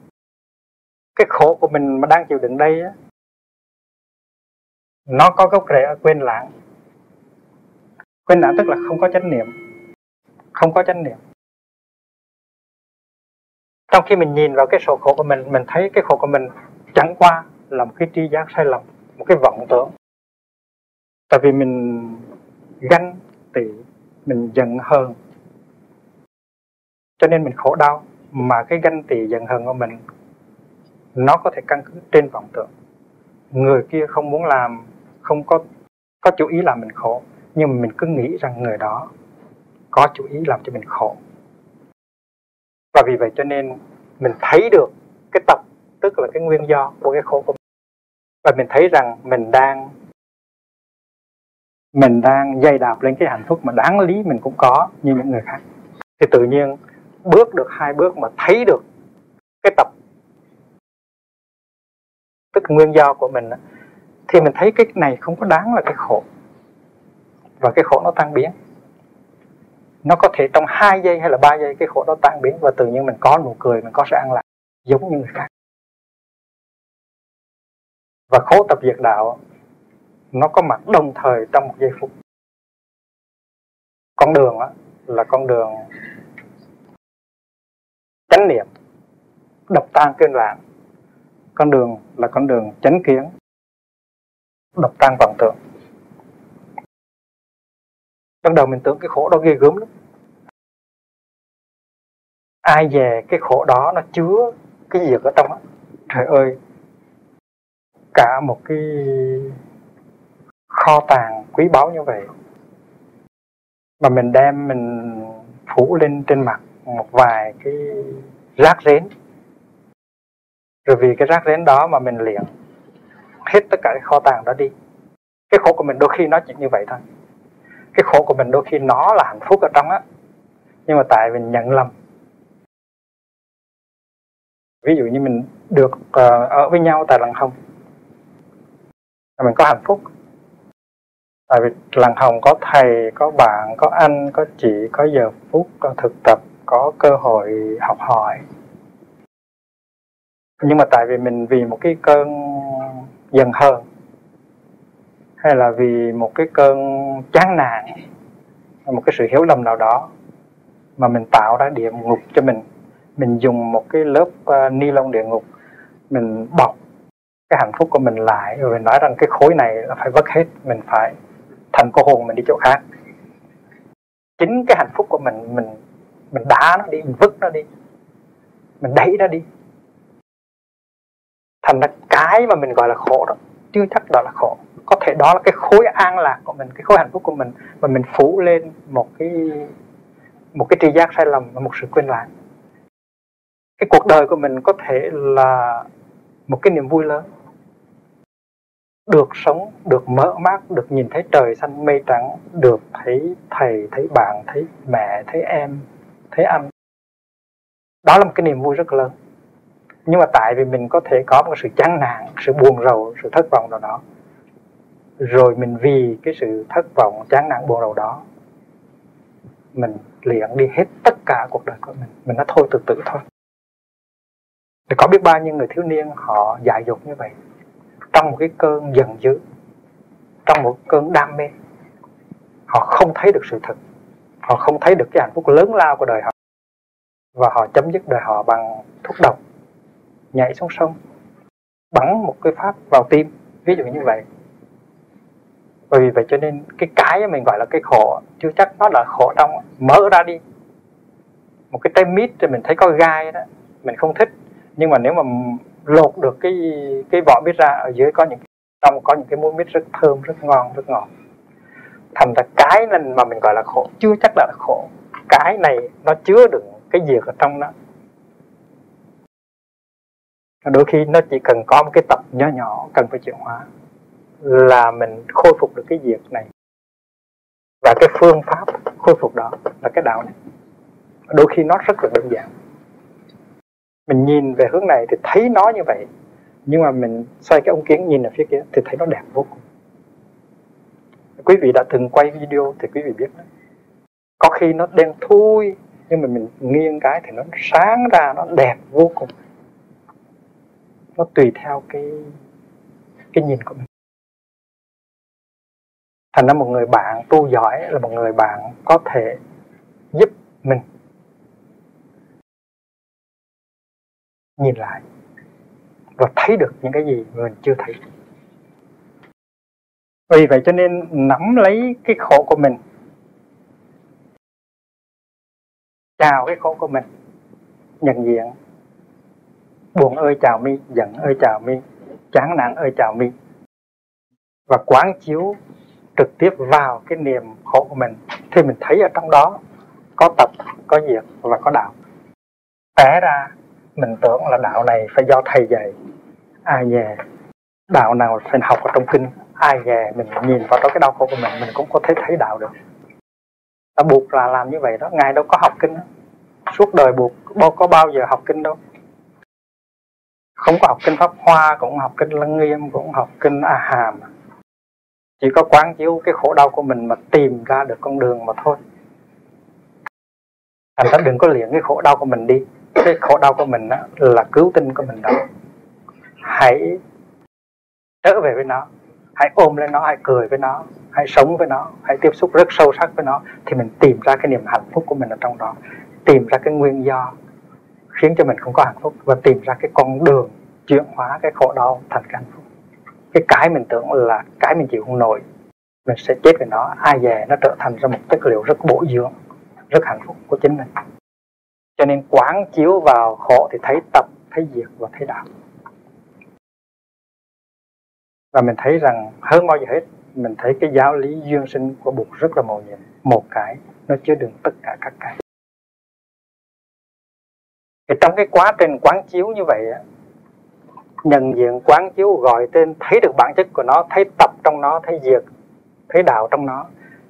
cái khổ của mình mà đang chịu đựng đây á, nó có gốc rễ ở quên lãng. Quên lãng tức là không có chánh niệm, không có chánh niệm. Trong khi mình nhìn vào cái sổ khổ của mình mình thấy cái khổ của mình chẳng qua là một cái tri giác sai lầm, một cái vọng tưởng. Tại vì mình ganh tị, mình giận hờn. Cho nên mình khổ đau, mà cái ganh tị, giận hờn của mình, nó có thể căn cứ trên vọng tưởng. Người kia không muốn làm, không có có chủ ý làm mình khổ, nhưng mà mình cứ nghĩ rằng người đó có chủ ý làm cho mình khổ. Và vì vậy cho nên mình thấy được cái tập, tức là cái nguyên do của cái khổ của mình. Và mình thấy rằng mình đang mình đang dây đạp lên cái hạnh phúc mà đáng lý mình cũng có như những người khác. Thì tự nhiên bước được hai bước mà thấy được cái tập, tức nguyên do của mình thì mình thấy cái này không có đáng là cái khổ. Và cái khổ nó tan biến. Nó có thể trong hai giây hay là ba giây cái khổ đó tan biến và tự nhiên mình có nụ cười, mình có sự an lạc, giống như người khác. Và khổ tập diệt đạo nó có mặt đồng thời trong một giây phút. Con đường đó là con đường chánh niệm, đập tan kinh loạn. Con đường là con đường chánh kiến, đập tan vọng tưởng. Ban đầu mình tưởng cái khổ đó ghê gớm lắm. Ai về cái khổ đó nó chứa cái gì ở trong á? Trời ơi, cả một cái kho tàng quý báu như vậy. Mà mình đem mình phủ lên trên mặt một vài cái rác rến. Rồi vì cái rác rến đó mà mình liền hết tất cả cái kho tàng đó đi. Cái khổ của mình đôi khi nó chỉ như vậy thôi. Cái khổ của mình đôi khi nó là hạnh phúc ở trong á. Nhưng mà tại mình nhận lầm. Ví dụ như mình được uh, ở với nhau tại lần không. Mình có hạnh phúc tại vì làng hồng có thầy có bạn có anh có chị có giờ phút có thực tập có cơ hội học hỏi. Nhưng mà tại vì mình vì một cái cơn dần hơn hay là vì một cái cơn chán nản một cái sự hiểu lầm nào đó mà mình tạo ra địa ngục cho mình. Mình dùng một cái lớp uh, ni lông địa ngục mình bọc cái hạnh phúc của mình lại rồi mình nói rằng cái khối này là phải vứt hết mình phải thành cô hồn mình đi chỗ khác. Chính cái hạnh phúc của mình mình mình đá nó đi, mình vứt nó đi, mình đẩy nó đi. Thành ra cái mà mình gọi là khổ đó, chưa chắc đó là khổ. Có thể đó là cái khối an lạc của mình, cái khối hạnh phúc của mình, mà mình phủ lên một cái một cái tri giác sai lầm và một sự quên lãng. Cái cuộc đời của mình có thể là một cái niềm vui lớn được sống, được mở mắt được nhìn thấy trời xanh mây trắng, được thấy thầy, thấy bạn, thấy mẹ, thấy em, thấy anh. Đó là một cái niềm vui rất lớn. Nhưng mà tại vì mình có thể có một sự chán nản, sự buồn rầu, sự thất vọng nào đó. Rồi mình vì cái sự thất vọng, chán nản, buồn rầu đó, mình luyện đi hết tất cả cuộc đời của mình. Mình nói thôi từ từ thôi. Thì có biết bao nhiêu người thiếu niên họ dại dột như vậy? Trong một cái cơn giận dữ, trong một cơn đam mê, họ không thấy được sự thật. Họ không thấy được cái hạnh phúc lớn lao của đời họ. Và họ chấm dứt đời họ bằng thuốc độc, nhảy xuống sông, bắn một cái pháp vào tim. Ví dụ như vậy. Bởi vì vậy cho nên cái cái mình gọi là cái khổ, chưa chắc nó là khổ trong mở ra đi. Một cái trái mít thì mình thấy có gai đó, mình không thích. Nhưng mà nếu mà lột được cái cái vỏ mít ra, ở dưới có những trong có những cái muối mít rất thơm, rất ngon, rất ngọt. Thành ra cái nên mà mình gọi là khổ, chưa chắc là khổ. Cái này nó chứa đựng cái việc ở trong nó. Đôi khi nó chỉ cần có một cái tập nhỏ nhỏ cần phải chuyển hóa là mình khôi phục được cái việc này. Và cái phương pháp khôi phục đó là cái đạo này. Đôi khi nó rất là đơn giản mình nhìn về hướng này thì thấy nó như vậy. Nhưng mà mình xoay cái ống kiến nhìn ở phía kia thì thấy nó đẹp vô cùng. Quý vị đã từng quay video thì quý vị biết đó. có khi nó đen thui, nhưng mà mình nghiêng cái thì nó sáng ra, nó đẹp vô cùng. Nó tùy theo cái cái nhìn của mình. Thành ra một người bạn tu giỏi là một người bạn có thể giúp mình. Nhìn lại và thấy được những cái gì mình chưa thấy. Vì vậy cho nên nắm lấy cái khổ của mình, chào cái khổ của mình, nhận diện. Buồn ơi chào mi, giận ơi chào mi, chán nản ơi chào mi. Và quán chiếu trực tiếp vào cái niềm khổ của mình. Thì mình thấy ở trong đó có tập, có diệt và có đạo. Té ra mình tưởng là đạo này phải do thầy dạy. Ai về đạo nào phải học ở trong kinh, ai về mình nhìn vào trong cái đau khổ của mình mình cũng có thể thấy đạo được. Ta buộc là làm như vậy đó, ngài đâu có học kinh đó. suốt đời buộc đâu có bao giờ học kinh đâu. Không có học kinh pháp hoa, cũng học kinh lăng nghiêm, cũng học kinh a hàm. Chỉ có quán chiếu cái khổ đau của mình mà tìm ra được con đường mà thôi. Thành ra đừng có liền cái khổ đau của mình đi cái khổ đau của mình đó là cứu tinh của mình đó. Hãy trở về với nó. Hãy ôm lên nó, hãy cười với nó, hãy sống với nó, hãy tiếp xúc rất sâu sắc với nó, thì mình tìm ra cái niềm hạnh phúc của mình ở trong đó. Tìm ra cái nguyên do khiến cho mình không có hạnh phúc và tìm ra cái con đường chuyển hóa cái khổ đau thành cái hạnh phúc. Cái cái mình tưởng là cái mình chịu không nổi, mình sẽ chết với nó. Ai về nó trở thành ra một chất liệu rất bổ dưỡng, rất hạnh phúc của chính mình cho nên quán chiếu vào khổ thì thấy tập, thấy diệt và thấy đạo. Và mình thấy rằng hơn bao giờ hết, mình thấy cái giáo lý duyên sinh của Bụt rất là màu nhiệm. Một cái, nó chứa đựng tất cả các cái. Thì trong cái quá trình quán chiếu như vậy nhận diện quán chiếu gọi tên, thấy được bản chất của nó, thấy tập trong nó, thấy diệt, thấy đạo trong nó,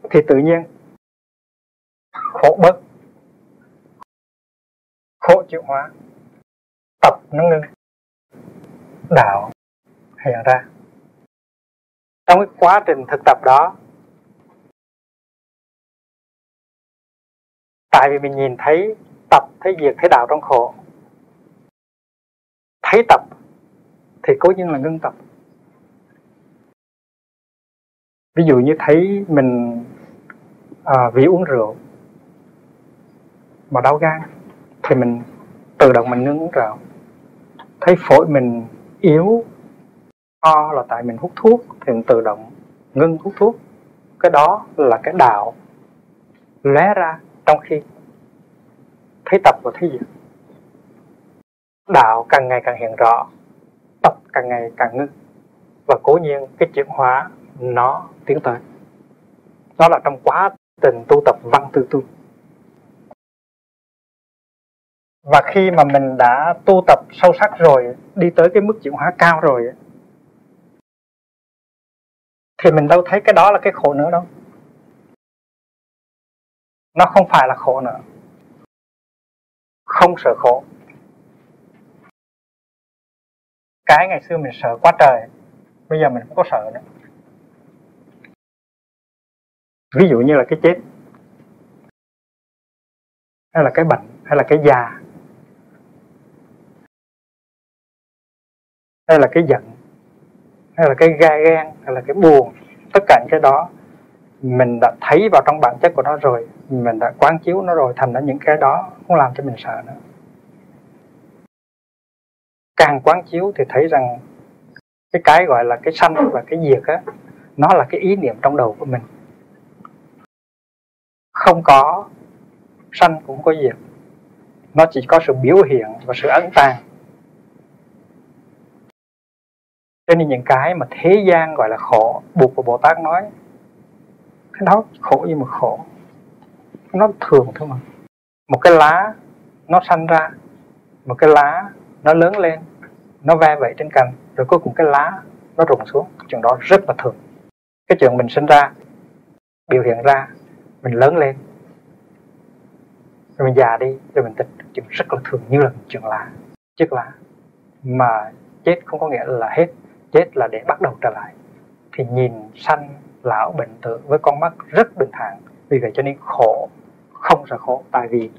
thì tự nhiên khổ bớt khổ chịu hóa. Tập nó ngưng. Đạo hiện ra. Trong cái quá trình thực tập đó tại vì mình nhìn thấy tập thấy diệt thấy đạo trong khổ. Thấy tập thì cố nhiên là ngưng tập. Ví dụ như thấy mình à, vì uống rượu mà đau gan thì mình tự động mình ngưng uống rượu thấy phổi mình yếu ho là tại mình hút thuốc thì mình tự động ngưng hút thuốc. Cái đó là cái đạo lóe ra trong khi thấy tập và thấy diệt đạo càng ngày càng hiện rõ, tập càng ngày càng ngưng và cố nhiên cái chuyển hóa nó tiến tới. Đó là trong quá trình tu tập văn tư tu. Và khi mà mình đã tu tập sâu sắc rồi, đi tới cái mức chuyển hóa cao rồi, thì mình đâu thấy cái đó là cái khổ nữa đâu. Nó không phải là khổ nữa. Không sợ khổ. Cái ngày xưa mình sợ quá trời, bây giờ mình không có sợ nữa. Ví dụ như là cái chết, hay là cái bệnh, hay là cái già hay là cái giận, hay là cái gai gan hay là cái buồn, tất cả những cái đó mình đã thấy vào trong bản chất của nó rồi, mình đã quán chiếu nó rồi, thành ra những cái đó không làm cho mình sợ nữa. Càng quán chiếu thì thấy rằng cái cái gọi là cái sanh và cái diệt á, nó là cái ý niệm trong đầu của mình. Không có sanh cũng có diệt. Nó chỉ có sự biểu hiện và sự ấn tàng. Cho nên những cái mà thế gian gọi là khổ, buộc của bồ tát nói, cái đó khổ như một khổ. Nó thường thôi mà. Một cái lá, nó sanh ra, một cái lá, nó lớn lên, nó ve vẩy trên cành, rồi cuối cùng cái lá nó rụng xuống. Chuyện đó rất là thường. Cái chuyện mình sinh ra, biểu hiện ra, mình lớn lên, rồi mình già đi, rồi mình tịch chuyện rất là thường như là chuyện lá, chiếc lá. Mà chết không có nghĩa là hết chết là để bắt đầu trở lại. Thì nhìn sanh, lão, bệnh tử với con mắt rất bình thản. Vì vậy cho nên khổ không sợ khổ. Tại vì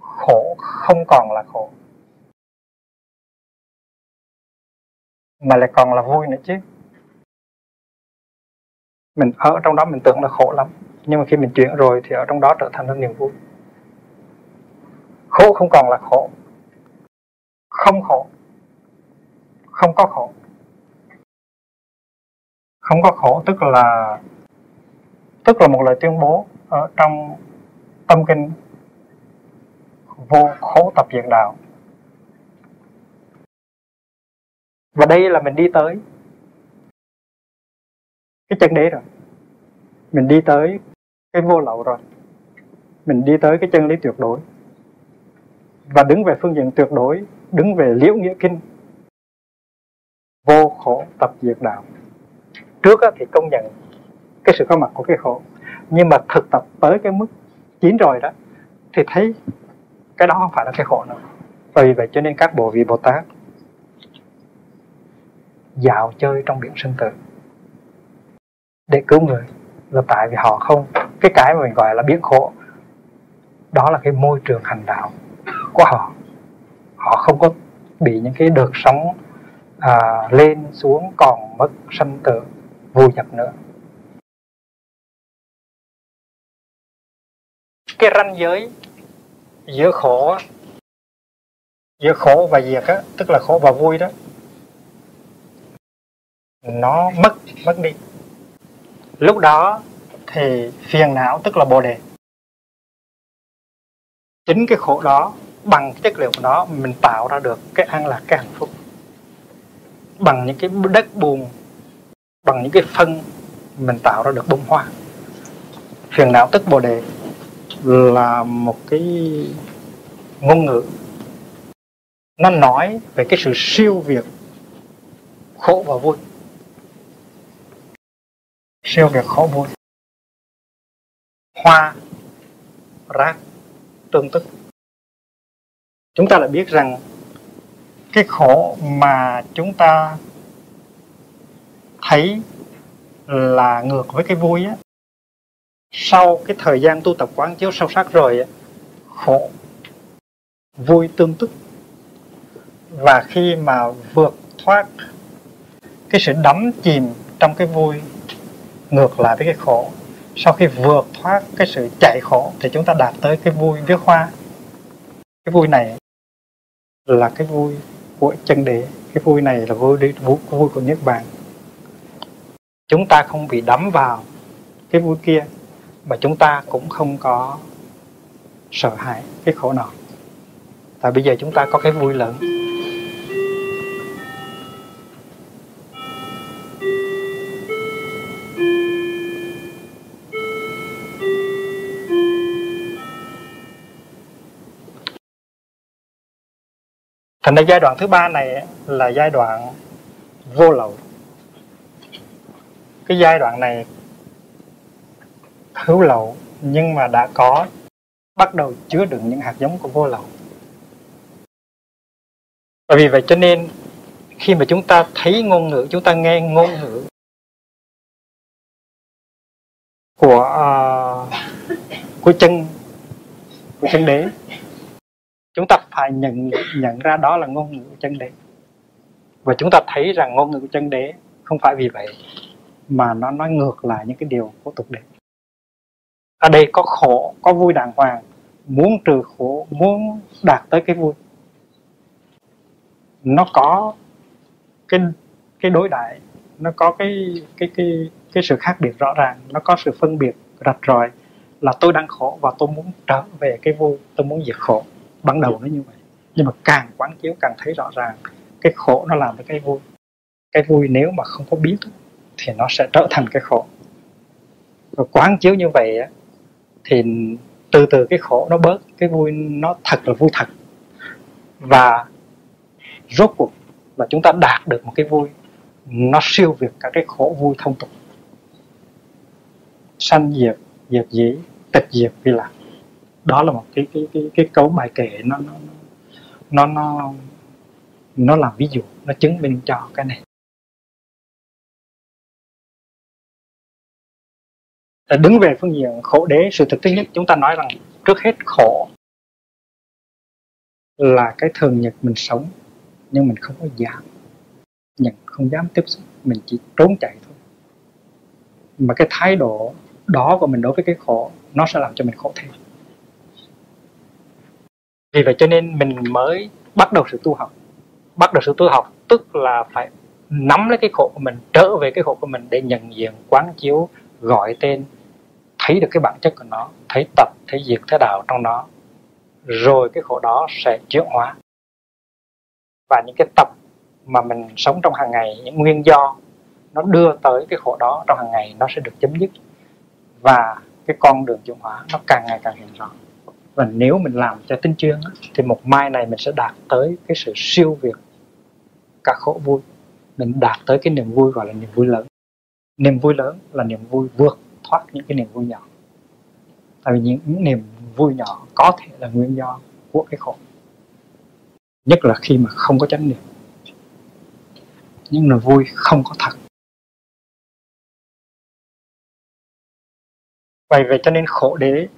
khổ không còn là khổ. Mà lại còn là vui nữa chứ. Mình ở trong đó mình tưởng là khổ lắm. Nhưng mà khi mình chuyển rồi thì ở trong đó trở thành là niềm vui. Khổ không còn là khổ. Không khổ. Không có khổ không có khổ, tức là tức là một lời tuyên bố ở trong tâm kinh vô khổ tập diệt đạo. Và đây là mình đi tới cái chân đế rồi. Mình đi tới cái vô lậu rồi. Mình đi tới cái chân lý tuyệt đối. Và đứng về phương diện tuyệt đối, đứng về liễu nghĩa kinh, vô khổ tập diệt đạo trước thì công nhận cái sự có mặt của cái khổ nhưng mà thực tập tới cái mức chín rồi đó thì thấy cái đó không phải là cái khổ nữa và vì vậy cho nên các bộ vị bồ tát dạo chơi trong biển sinh tử để cứu người. Là tại vì họ không cái cái mà mình gọi là biến khổ đó là cái môi trường hành đạo của họ. Họ không có bị những cái đợt sóng à, lên xuống còn mất sanh tử vô nhập nữa. Cái ranh giới giữa khổ giữa khổ và diệt á, tức là khổ và vui đó, nó mất mất đi. Lúc đó thì phiền não tức là bồ đề. Chính cái khổ đó bằng cái chất liệu của nó mình tạo ra được cái an lạc, cái hạnh phúc. Bằng những cái đất buồn bằng những cái phân mình tạo ra được bông hoa. Phiền não tức bồ đề là một cái ngôn ngữ nó nói về cái sự siêu việt khổ và vui. Siêu việt khổ vui. Hoa, rác, tương tức. Chúng ta lại biết rằng cái khổ mà chúng ta thấy là ngược với cái vui á. Sau cái thời gian tu tập quán chiếu sâu sắc rồi á khổ vui tương tức. Và khi mà vượt thoát cái sự đắm chìm trong cái vui ngược lại với cái khổ sau khi vượt thoát cái sự chạy khổ thì chúng ta đạt tới cái vui viết hoa. Cái vui này là cái vui của chân đế cái vui này là vui đi vui, vui của niết bàn chúng ta không bị đắm vào cái vui kia, mà chúng ta cũng không có sợ hãi cái khổ nào tại bây giờ chúng ta có cái vui lớn. Thành ra giai đoạn thứ ba này là giai đoạn vô lậu cái giai đoạn này hữu lậu nhưng mà đã có bắt đầu chứa đựng những hạt giống của vô lậu. Và vì vậy cho nên khi mà chúng ta thấy ngôn ngữ chúng ta nghe ngôn ngữ của uh, của chân của chân đế chúng ta phải nhận nhận ra đó là ngôn ngữ của chân đế. Và chúng ta thấy rằng ngôn ngữ của chân đế không phải vì vậy mà nó nói ngược lại những cái điều của tục đế ở đây có khổ. Có vui đàng hoàng muốn trừ khổ muốn đạt tới cái vui. Nó có cái cái đối đại nó có cái cái cái cái sự khác biệt rõ ràng nó có sự phân biệt rạch ròi là tôi đang khổ và tôi muốn trở về cái vui tôi muốn diệt khổ. Ban đầu nó như vậy nhưng mà càng quán chiếu càng thấy rõ ràng cái khổ nó làm với cái vui. Cái vui nếu mà không có biết thì nó sẽ trở thành cái khổ. Và quán chiếu như vậy thì từ từ cái khổ nó bớt, cái vui nó thật là vui thật. Và rốt cuộc là chúng ta đạt được một cái vui, nó siêu việt cả cái khổ vui thông tục. Sanh diệt diệt dĩ, tịch diệt vi lạc. Đó là một cái cái cái cái cấu bài kệ nó nó nó nó nó làm ví dụ, nó chứng minh cho cái này. Đứng về phương diện khổ đế, sự thực thứ nhất chúng ta nói rằng trước hết khổ là cái thường nhật mình sống, nhưng mình không có dám nhận, không dám tiếp xúc, mình chỉ trốn chạy thôi. Mà cái thái độ đó của mình đối với cái khổ, nó sẽ làm cho mình khổ thêm. Vì vậy cho nên mình mới bắt đầu sự tu học. Bắt đầu sự tu học tức là phải nắm lấy cái khổ của mình, trở về cái khổ của mình để nhận diện, quán chiếu, gọi tên thấy được cái bản chất của nó, thấy tập, thấy diệt thấy đạo trong nó, rồi cái khổ đó sẽ chuyển hóa. Và những cái tập mà mình sống trong hàng ngày, những nguyên do nó đưa tới cái khổ đó trong hàng ngày, nó sẽ được chấm dứt. Và cái con đường chuyển hóa nó càng ngày càng hiện rõ và nếu mình làm cho tinh chuyên thì một mai này mình sẽ đạt tới cái sự siêu việt cả khổ vui. Mình đạt tới cái niềm vui gọi là niềm vui lớn. Niềm vui lớn là niềm vui vượt thoát những cái niềm vui nhỏ. Tại vì những, những niềm vui nhỏ có thể là nguyên do của cái khổ. Nhất là khi mà không có chánh niệm. Nhưng là vui không có thật. Vậy vậy cho nên khổ đế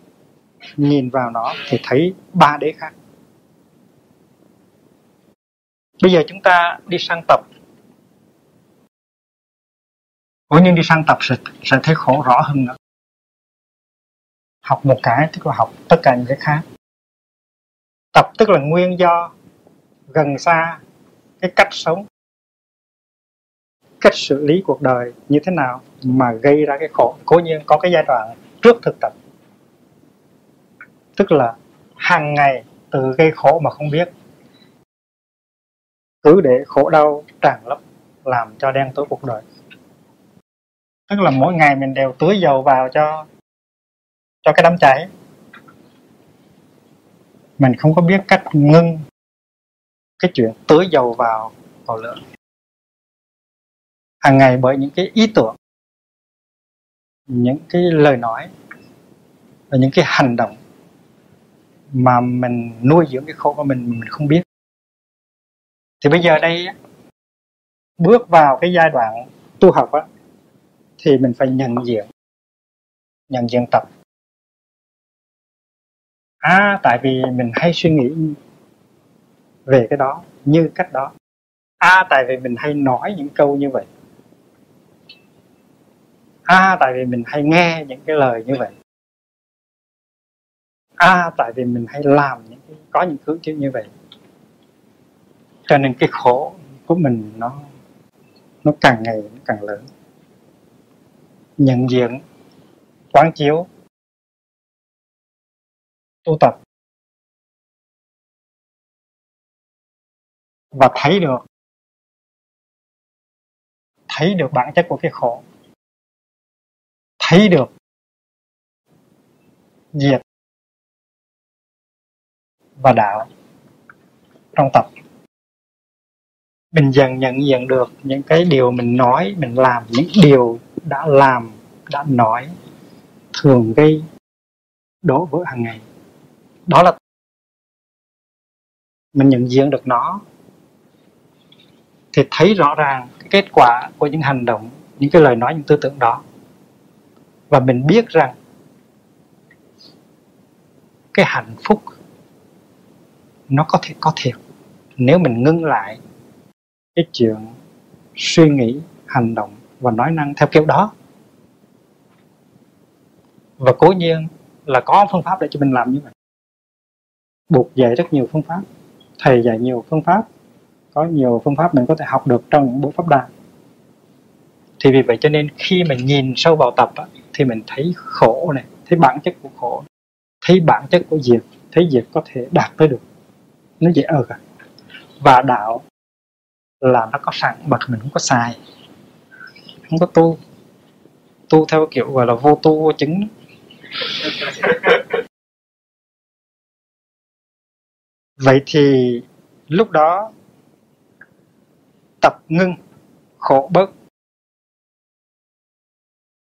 nhìn vào nó thì thấy ba đế khác. Bây giờ chúng ta đi sang tập Ủa nhưng đi sang tập sẽ, sẽ thấy khổ rõ hơn nữa. Học một cái tức là học tất cả những cái khác. Tập tức là nguyên do gần xa cái cách sống. Cách xử lý cuộc đời như thế nào mà gây ra cái khổ. Cố nhiên có cái giai đoạn trước thực tập. Tức là hàng ngày tự gây khổ mà không biết. Cứ để khổ đau tràn lấp làm cho đen tối cuộc đời tức là mỗi ngày mình đều tưới dầu vào cho cho cái đám cháy. Mình không có biết cách ngưng cái chuyện tưới dầu vào vào lửa. Hàng ngày bởi những cái ý tưởng, những cái lời nói, và những cái hành động mà mình nuôi dưỡng cái khổ của mình mình không biết. Thì bây giờ đây bước vào cái giai đoạn tu học á thì mình phải nhận diện. Nhận diện tập. À tại vì mình hay suy nghĩ về cái đó như cách đó. À tại vì mình hay nói những câu như vậy. À tại vì mình hay nghe những cái lời như vậy. À tại vì mình hay làm những cái, có những thứ kiểu như vậy. Cho nên cái khổ của mình nó nó càng ngày nó càng lớn nhận diện, quán chiếu, tu tập và thấy được thấy được bản chất của cái khổ, thấy được diệt và đạo trong tập. Mình dần nhận diện được những cái điều mình nói, mình làm, những điều đã làm, đã nói, thường gây đổ vỡ hàng ngày. Đó là mình nhận diện được nó. Thì thấy rõ ràng cái kết quả của những hành động, những cái lời nói, những tư tưởng đó. Và mình biết rằng cái hạnh phúc nó có thể, có thiệt. Nếu mình ngưng lại cái chuyện suy nghĩ, hành động và nói năng theo kiểu đó. Và cố nhiên là có phương pháp để cho mình làm như vậy. Buộc dạy rất nhiều phương pháp. Thầy dạy nhiều phương pháp. Có nhiều phương pháp mình có thể học được trong những bộ pháp đàn. Thì vì vậy cho nên khi mình nhìn sâu vào tập á, thì mình thấy khổ này thấy bản chất của khổ thấy bản chất của diệt thấy diệt có thể đạt tới được. Nó dễ ơ cả à. và đạo là nó có sẵn mà mình không có xài không có tu. Tu theo kiểu gọi là vô tu, vô chứng vậy thì lúc đó tập ngưng, khổ bớt.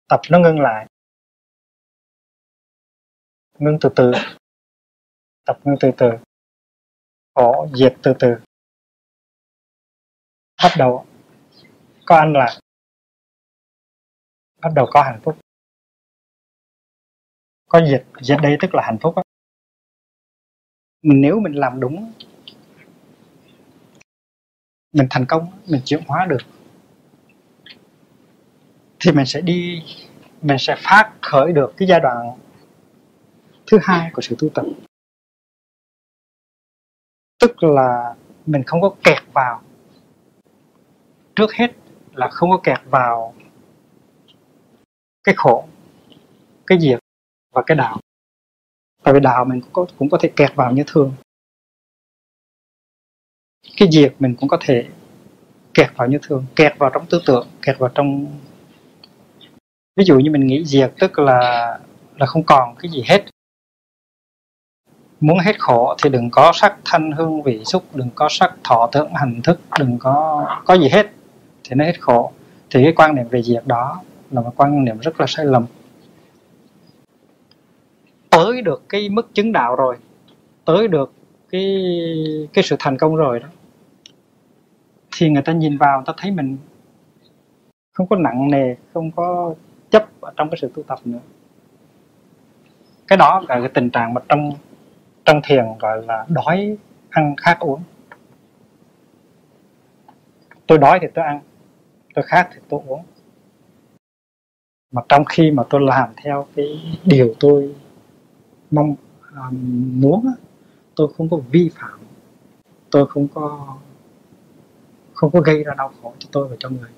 Tập nó ngưng lại. Ngưng từ từ. Tập ngưng từ từ. Khổ diệt từ từ. Bắt đầu. Có ăn là bắt đầu có hạnh phúc. Có diệt diệt đây tức là hạnh phúc đó. nếu mình làm đúng, mình thành công, mình chuyển hóa được, thì mình sẽ đi, mình sẽ phát khởi được cái giai đoạn thứ hai của sự tu tập. Tức là mình không có kẹt vào. Trước hết là không có kẹt vào cái khổ cái diệt và cái đạo. Tại vì đạo mình cũng có, cũng có thể kẹt vào như thường. Cái diệt mình cũng có thể kẹt vào như thường kẹt vào trong tư tưởng kẹt vào trong ví dụ như mình nghĩ diệt tức là là không còn cái gì hết. Muốn hết khổ thì đừng có sắc thanh hương vị xúc đừng có sắc thọ tưởng hành thức đừng có có gì hết thì nó hết khổ. Thì cái quan niệm về diệt đó là một quan niệm rất là sai lầm. Tới được cái mức chứng đạo rồi, tới được cái cái sự thành công rồi đó, thì người ta nhìn vào, người ta thấy mình không có nặng nề, không có chấp ở trong cái sự tu tập nữa. Cái đó là cái tình trạng mà trong trong thiền gọi là đói, ăn, khát, uống. Tôi đói thì tôi ăn, tôi khát thì tôi uống mà trong khi mà tôi làm theo cái điều tôi mong um, muốn tôi không có vi phạm. Tôi không có không có gây ra đau khổ cho tôi và cho người.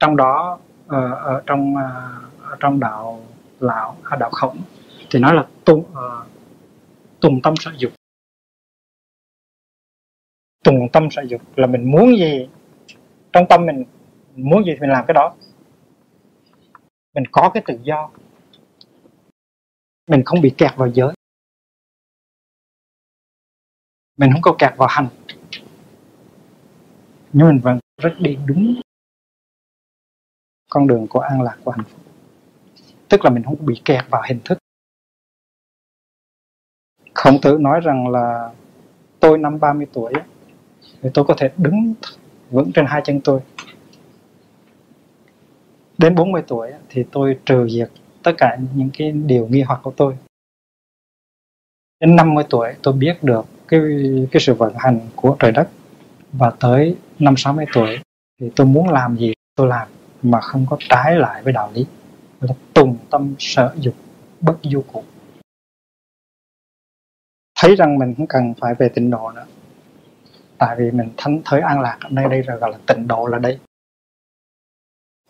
Trong đó ở, ở trong à, ở trong đạo lão hay đạo khổng thì nói là tu uh, ờ, tùng tâm sở dục. Tùng tâm sở dục là mình muốn gì? Trong tâm mình muốn gì thì mình làm cái đó. Mình có cái tự do. Mình không bị kẹt vào giới. Mình không có kẹt vào hành.
Nhưng mình vẫn rất đi đúng con đường của an lạc của hạnh phúc. Tức là mình không bị kẹt vào hình thức. Khổng tử nói rằng là, tôi năm 30 tuổi thì tôi có thể đứng vững trên hai chân tôi đến 40 tuổi thì tôi trừ diệt tất cả những cái điều nghi hoặc của tôi. Đến 50 tuổi, tôi biết được cái cái sự vận hành của trời đất. Và tới năm 60 tuổi, thì tôi muốn làm gì tôi làm, mà không có trái lại với đạo lý. Là tùng tâm sở dục bất du cụ. Thấy rằng mình không cần phải về tịnh độ nữa. Tại vì mình thánh thới an lạc ở đây đây là gọi là tịnh độ là đây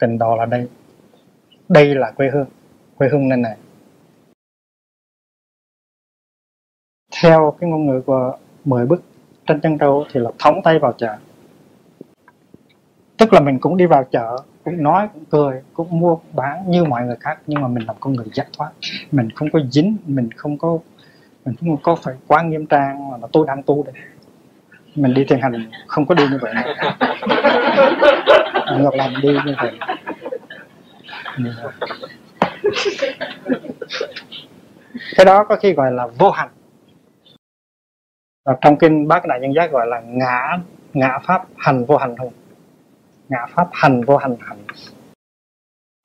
tình đó là đây. Đây là quê hương quê hương này này. Theo cái ngôn ngữ của mười bức tranh chân trâu thì là thống tay vào chợ. Tức là mình cũng đi vào chợ, cũng nói, cũng cười, cũng mua, cũng bán như mọi người khác, nhưng mà mình làm con người giải thoát mình không có dính, mình không có, mình không có phải quá nghiêm trang mà tôi đang tu đây. Mình đi thiền hành, không có đi như vậy nữa. ngược lại đi như vậy. Cái đó có khi gọi là vô hành. Và trong kinh bác đại nhân giác gọi là ngã ngã pháp hành vô hành hùng ngã pháp hành vô hành hành.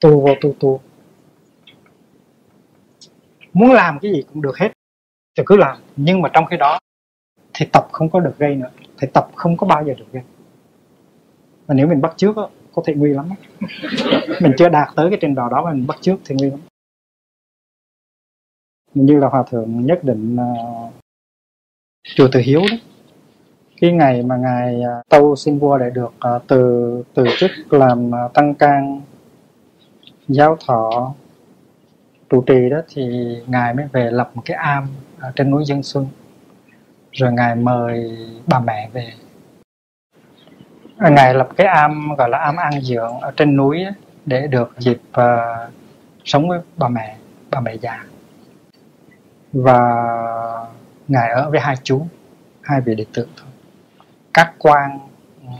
Tu vô tu tu. Muốn làm cái gì cũng được hết. Thì cứ làm. Nhưng mà trong khi đó, thì tập không có được gây nữa. Thì tập không có bao giờ được gây mà nếu mình bắt trước đó, có thể nguy lắm mình chưa đạt tới cái trình độ đó mà mình bắt trước thì nguy lắm. Như là hòa thượng nhất định uh, chùa Từ Hiếu đó. Cái ngày mà ngài uh, tâu xin vua để được uh, từ từ chức làm uh, tăng can giáo thọ trụ trì đó thì ngài mới về lập một cái am ở trên núi dân xuân. Rồi ngài mời bà mẹ về ngài lập cái am gọi là am an dưỡng ở trên núi để được dịp uh, sống với bà mẹ bà mẹ già. Và ngài ở với hai chú hai vị đệ tử thôi. Các quan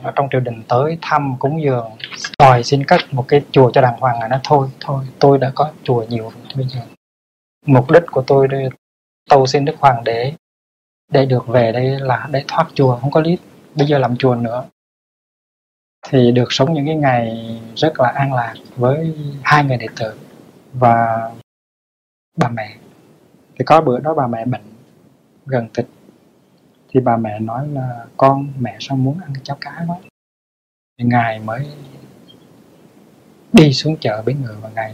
ở trong triều đình tới thăm cúng dường đòi xin cất một cái chùa cho đàng hoàng ngài nói thôi thôi tôi đã có chùa nhiều rồi bây giờ mục đích của tôi đây tâu xin đức hoàng đế để được về đây là để thoát chùa không có lý bây giờ làm chùa nữa thì được sống những cái ngày rất là an lạc với hai người đệ tử và bà mẹ. Thì có bữa đó bà mẹ bệnh gần tịch, thì bà mẹ nói là, con, mẹ sao muốn ăn cháo cá quá thì ngài mới đi xuống chợ với người và ngài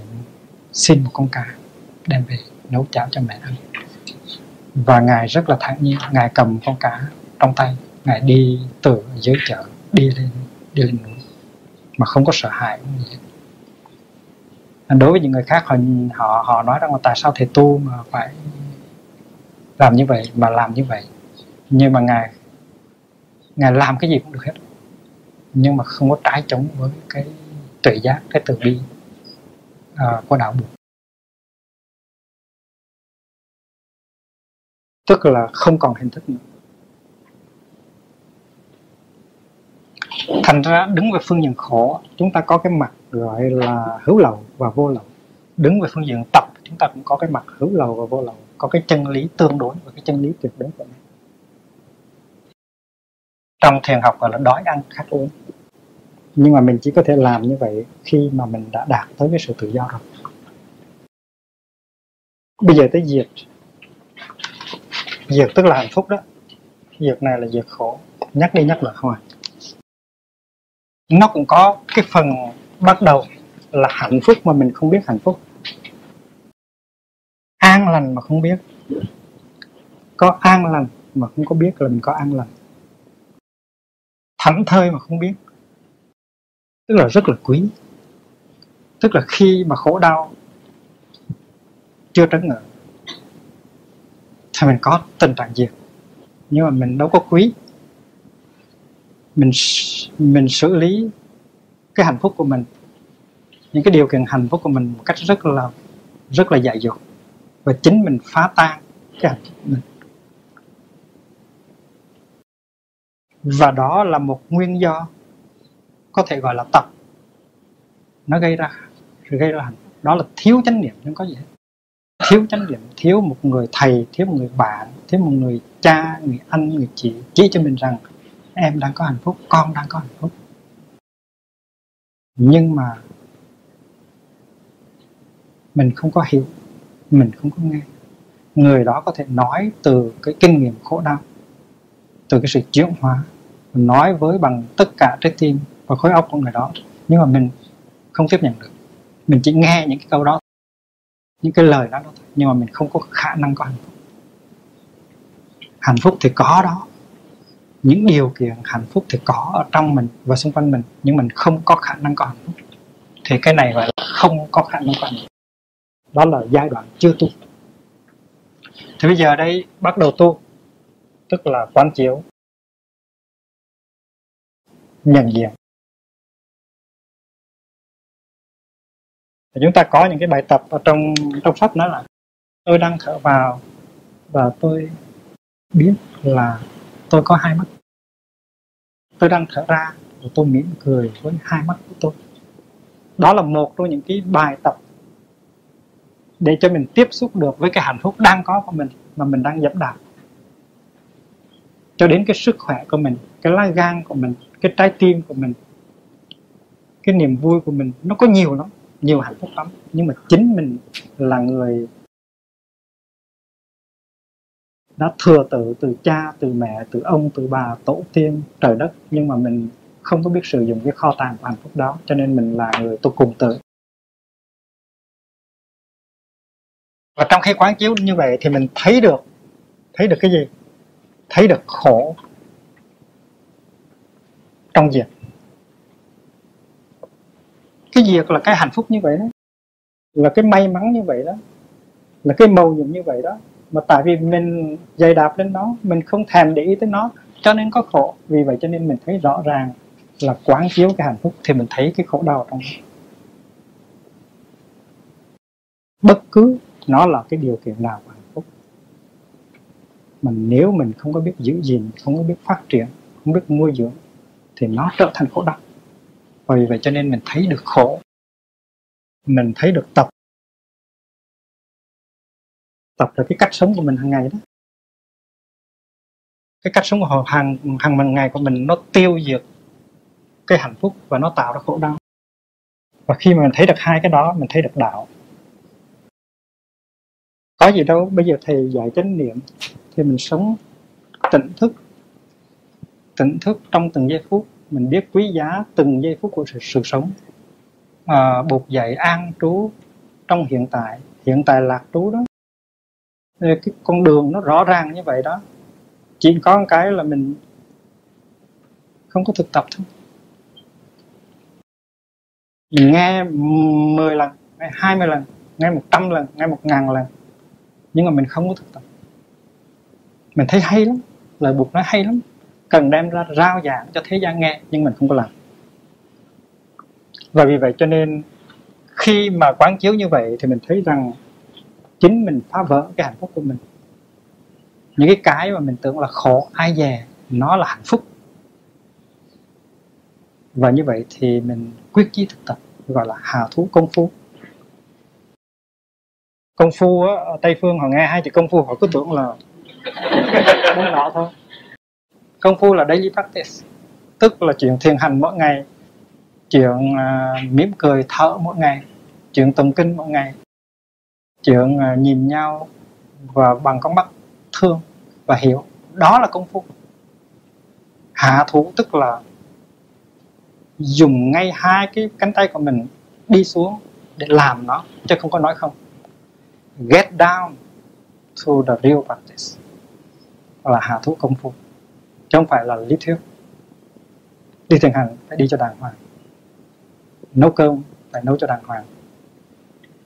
xin một con cá đem về nấu cháo cho mẹ ăn. Và ngài rất là thản nhiên, ngài cầm con cá trong tay, ngài đi từ dưới chợ đi lên đi lên núi mà không có sợ hãi. Đối với những người khác họ họ họ nói rằng là tại sao thầy tu mà phải làm như vậy mà làm như vậy? Nhưng mà ngài ngài làm cái gì cũng được hết nhưng mà không có trái chống với cái tuệ giác cái từ bi uh, của đạo buộc tức là không còn hình thức nữa. Thành ra đứng về phương diện khổ, chúng ta có cái mặt gọi là hữu lậu và vô lậu. Đứng về phương diện tập, chúng ta cũng có cái mặt hữu lậu và vô lậu, có cái chân lý tương đối và cái chân lý tuyệt đối của mình trong thiền học gọi là đói ăn, khát uống. Nhưng mà mình chỉ có thể làm như vậy khi mà mình đã đạt tới cái sự tự do rồi. Bây giờ tới diệt. Diệt tức là hạnh phúc đó. Diệt này là diệt khổ. Nhắc đi nhắc lại không à nó cũng có cái phần bắt đầu là hạnh phúc mà mình không biết hạnh phúc. An lành mà không biết. Có an lành mà không có biết là mình có an lành. Thảnh thơi mà không biết. Tức là rất là quý. Tức là khi mà khổ đau, chưa trấn ngự thì mình có tình trạng gì? Nhưng mà mình đâu có quý mình mình xử lý cái hạnh phúc của mình, những cái điều kiện hạnh phúc của mình một cách rất là rất là dại dột. Và chính mình phá tan cái hạnh phúc của mình. Và đó là một nguyên do có thể gọi là tập. Nó gây ra gây ra hạnh phúc. Đó là thiếu chánh niệm không có gì hết. Thiếu chánh niệm, thiếu một người thầy, thiếu một người bạn, thiếu một người cha, người anh, người chị chỉ cho mình rằng em đang có hạnh phúc con đang có hạnh phúc. Nhưng mà mình không có hiểu mình không có nghe. Người đó có thể nói từ cái kinh nghiệm khổ đau từ cái sự chuyển hóa nói với bằng tất cả trái tim và khối óc của người đó. Nhưng mà mình không tiếp nhận được. Mình chỉ nghe những cái câu đó những cái lời đó, đó nhưng mà mình không có khả năng có hạnh phúc. Hạnh phúc thì có đó những điều kiện hạnh phúc thì có ở trong mình và xung quanh mình, nhưng mình không có khả năng có hạnh phúc. Thì cái này gọi là không có khả năng có hạnh phúc. Đó là giai đoạn chưa tu. Thì bây giờ đây bắt đầu tu, tức là quán chiếu, nhận diện. Thì chúng ta có những cái bài tập ở trong trong pháp đó là, tôi đang thở vào và tôi biết là tôi có hai mắt tôi đang thở ra và tôi mỉm cười với hai mắt của tôi. Đó là một trong những cái bài tập để cho mình tiếp xúc được với cái hạnh phúc đang có của mình mà mình đang dẫm đạp. Cho đến cái sức khỏe của mình, cái lá gan của mình, cái trái tim của mình, cái niềm vui của mình, nó có nhiều lắm, nhiều hạnh phúc lắm. Nhưng mà chính mình là người đã thừa tự từ cha, từ mẹ, từ ông, từ bà, tổ tiên, trời đất. Nhưng mà mình không có biết sử dụng cái kho tàng của hạnh phúc đó, cho nên mình là người tôi cùng tự. Và trong khi quán chiếu như vậy thì mình thấy được thấy được cái gì? Thấy được khổ trong diệt cái diệt là cái hạnh phúc như vậy đó, là cái may mắn như vậy đó, là cái màu nhiệm như vậy đó mà tại vì mình dày đạp lên nó, mình không thèm để ý tới nó, cho nên có khổ. Vì vậy cho nên mình thấy rõ ràng là quán chiếu cái hạnh phúc thì mình thấy cái khổ đau trong đó. bất cứ nó là cái điều kiện nào của hạnh phúc. Mà nếu mình không có biết giữ gìn, không có biết phát triển, không biết nuôi dưỡng, thì nó trở thành khổ đau. Vì vậy cho nên mình thấy được khổ. Mình thấy được tập tập là cái cách sống của mình hàng ngày đó. Cái cách sống của hàng hàng ngày của mình nó tiêu diệt cái hạnh phúc và nó tạo ra khổ đau. Và khi mà mình thấy được hai cái đó mình thấy được đạo. Có gì đâu bây giờ thầy dạy chánh niệm thì mình sống tỉnh thức. Tỉnh thức trong từng giây phút mình biết quý giá từng giây phút của sự, sự sống. À, buộc dậy an trú trong hiện tại. Hiện tại lạc trú đó cái con đường nó rõ ràng như vậy đó. Chỉ có một cái là mình không có thực tập thôi. Mình nghe 10 lần, nghe 20 lần, nghe 100 lần, nghe 1 ngàn lần, nhưng mà mình không có thực tập. Mình thấy hay lắm, lời buộc nói hay lắm. Cần đem ra rao giảng cho thế gian nghe, nhưng mình không có làm. Và vì vậy cho nên khi mà quán chiếu như vậy thì mình thấy rằng chính mình phá vỡ cái hạnh phúc của mình. Những cái cái mà mình tưởng là khổ ai dè nó là hạnh phúc. Và như vậy thì mình quyết chí thực tập gọi là hà thú công phu. Công phu á, ở tây phương họ nghe hai chữ công phu họ cứ tưởng là muốn nọ thôi. Công phu là daily practice tức là chuyện thiền hành mỗi ngày chuyện uh, mỉm cười thở mỗi ngày chuyện tụng kinh mỗi ngày chuyện à, nhìn nhau và bằng con mắt thương và hiểu. Đó là công phu. Hạ thủ tức là dùng ngay hai cái cánh tay của mình đi xuống để làm nó, chứ không có nói không. Get down to the real practice. Là hạ thủ công phu, chứ không phải là lý thuyết. Đi thiền hành phải đi cho đàng hoàng. Nấu cơm phải nấu cho đàng hoàng.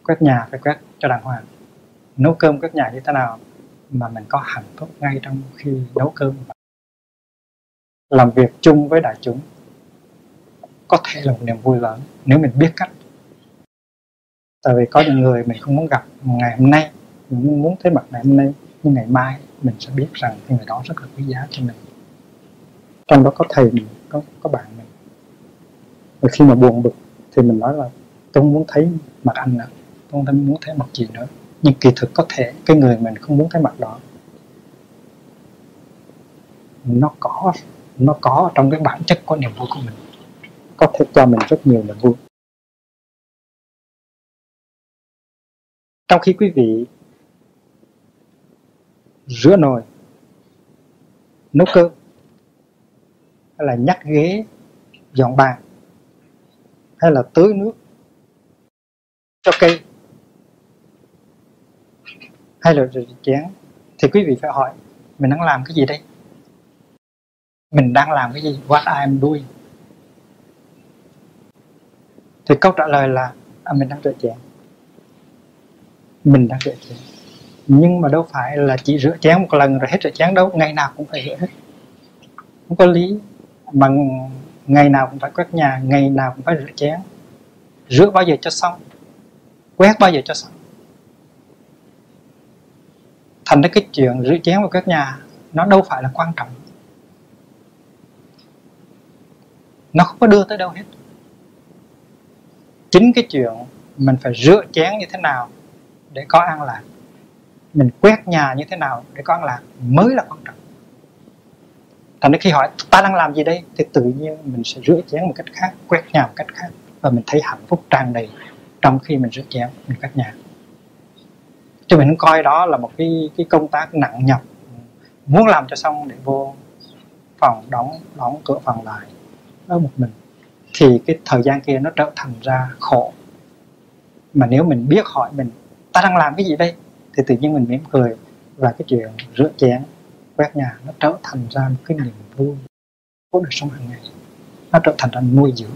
Quét nhà phải quét cho đàng hoàng. Nấu cơm các nhà như thế nào mà mình có hạnh phúc ngay trong khi nấu cơm? Làm việc chung với đại chúng có thể là một niềm vui lớn nếu mình biết cách. Tại vì có những người mình không muốn gặp ngày hôm nay, mình muốn thấy mặt ngày hôm nay, nhưng ngày mai mình sẽ biết rằng người đó rất là quý giá cho mình. Trong đó có thầy mình, có có bạn mình. Và khi mà buồn bực thì mình nói là, tôi không muốn thấy mặt anh nữa tôi không muốn thấy mặt gì nữa. Nhưng kỳ thực có thể cái người mình không muốn thấy mặt đó, nó có nó có trong cái bản chất của niềm vui của mình. Có thể cho mình rất nhiều niềm vui. Trong khi quý vị rửa nồi, nấu cơm, hay là nhắc ghế, dọn bàn, hay là tưới nước cho cây hay là rửa chén thì quý vị phải hỏi mình đang làm cái gì đây? Mình đang làm cái gì? What I am doing? Thì câu trả lời là à, mình đang rửa chén mình đang rửa chén nhưng mà đâu phải là chỉ rửa chén một lần rồi hết rửa chén đâu ngày nào cũng phải rửa. Hết không có lý mà ngày nào cũng phải quét nhà ngày nào cũng phải rửa chén. Rửa bao giờ cho xong quét bao giờ cho xong thành ra cái chuyện rửa chén và các nhà, nó đâu phải là quan trọng. Nó không có đưa tới đâu hết. Chính cái chuyện mình phải rửa chén như thế nào để có an lạc, mình quét nhà như thế nào để có an lạc mới là quan trọng. Thành ra khi hỏi, ta đang làm gì đây? Thì tự nhiên mình sẽ rửa chén một cách khác, quét nhà một cách khác và mình thấy hạnh phúc tràn đầy trong khi mình rửa chén mình quét nhà chứ mình không coi đó là một cái cái công tác nặng nhọc, muốn làm cho xong để vô phòng đóng đóng cửa phòng lại. Ở một mình. Thì cái thời gian kia nó trở thành ra khổ. Mà nếu mình biết hỏi mình, ta đang làm cái gì đây? Thì tự nhiên mình mỉm cười và cái chuyện rửa chén, quét nhà nó trở thành ra một cái niềm vui. Của đời sống hàng ngày. Nó trở thành ra nuôi dưỡng.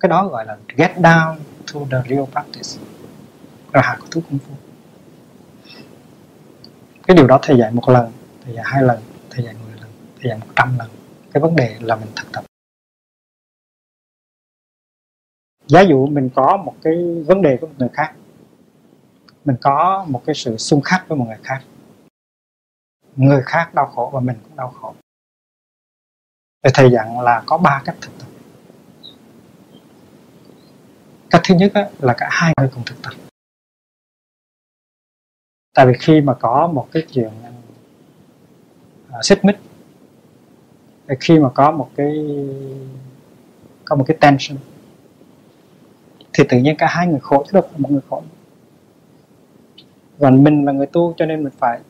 Cái đó gọi là get down to the real practice. Là hạt của thứ công phu cái điều đó thầy dạy một lần, thầy dạy hai lần, thầy dạy mười lần, thầy dạy một trăm lần. Cái vấn đề là mình thực tập. Giả dụ mình có một cái vấn đề của một người khác, mình có một cái sự xung khắc với một người khác người khác đau khổ và mình cũng đau khổ. Thì thầy dặn là có ba cách thực tập. Cách thứ nhất là cả hai người cùng thực tập tại vì khi mà có một cái chuyện uh, xích mích khi mà có một cái có một cái tension thì tự nhiên cả hai người khổ chứ đâu phải một người khổ. Và mình là người tu cho nên mình phải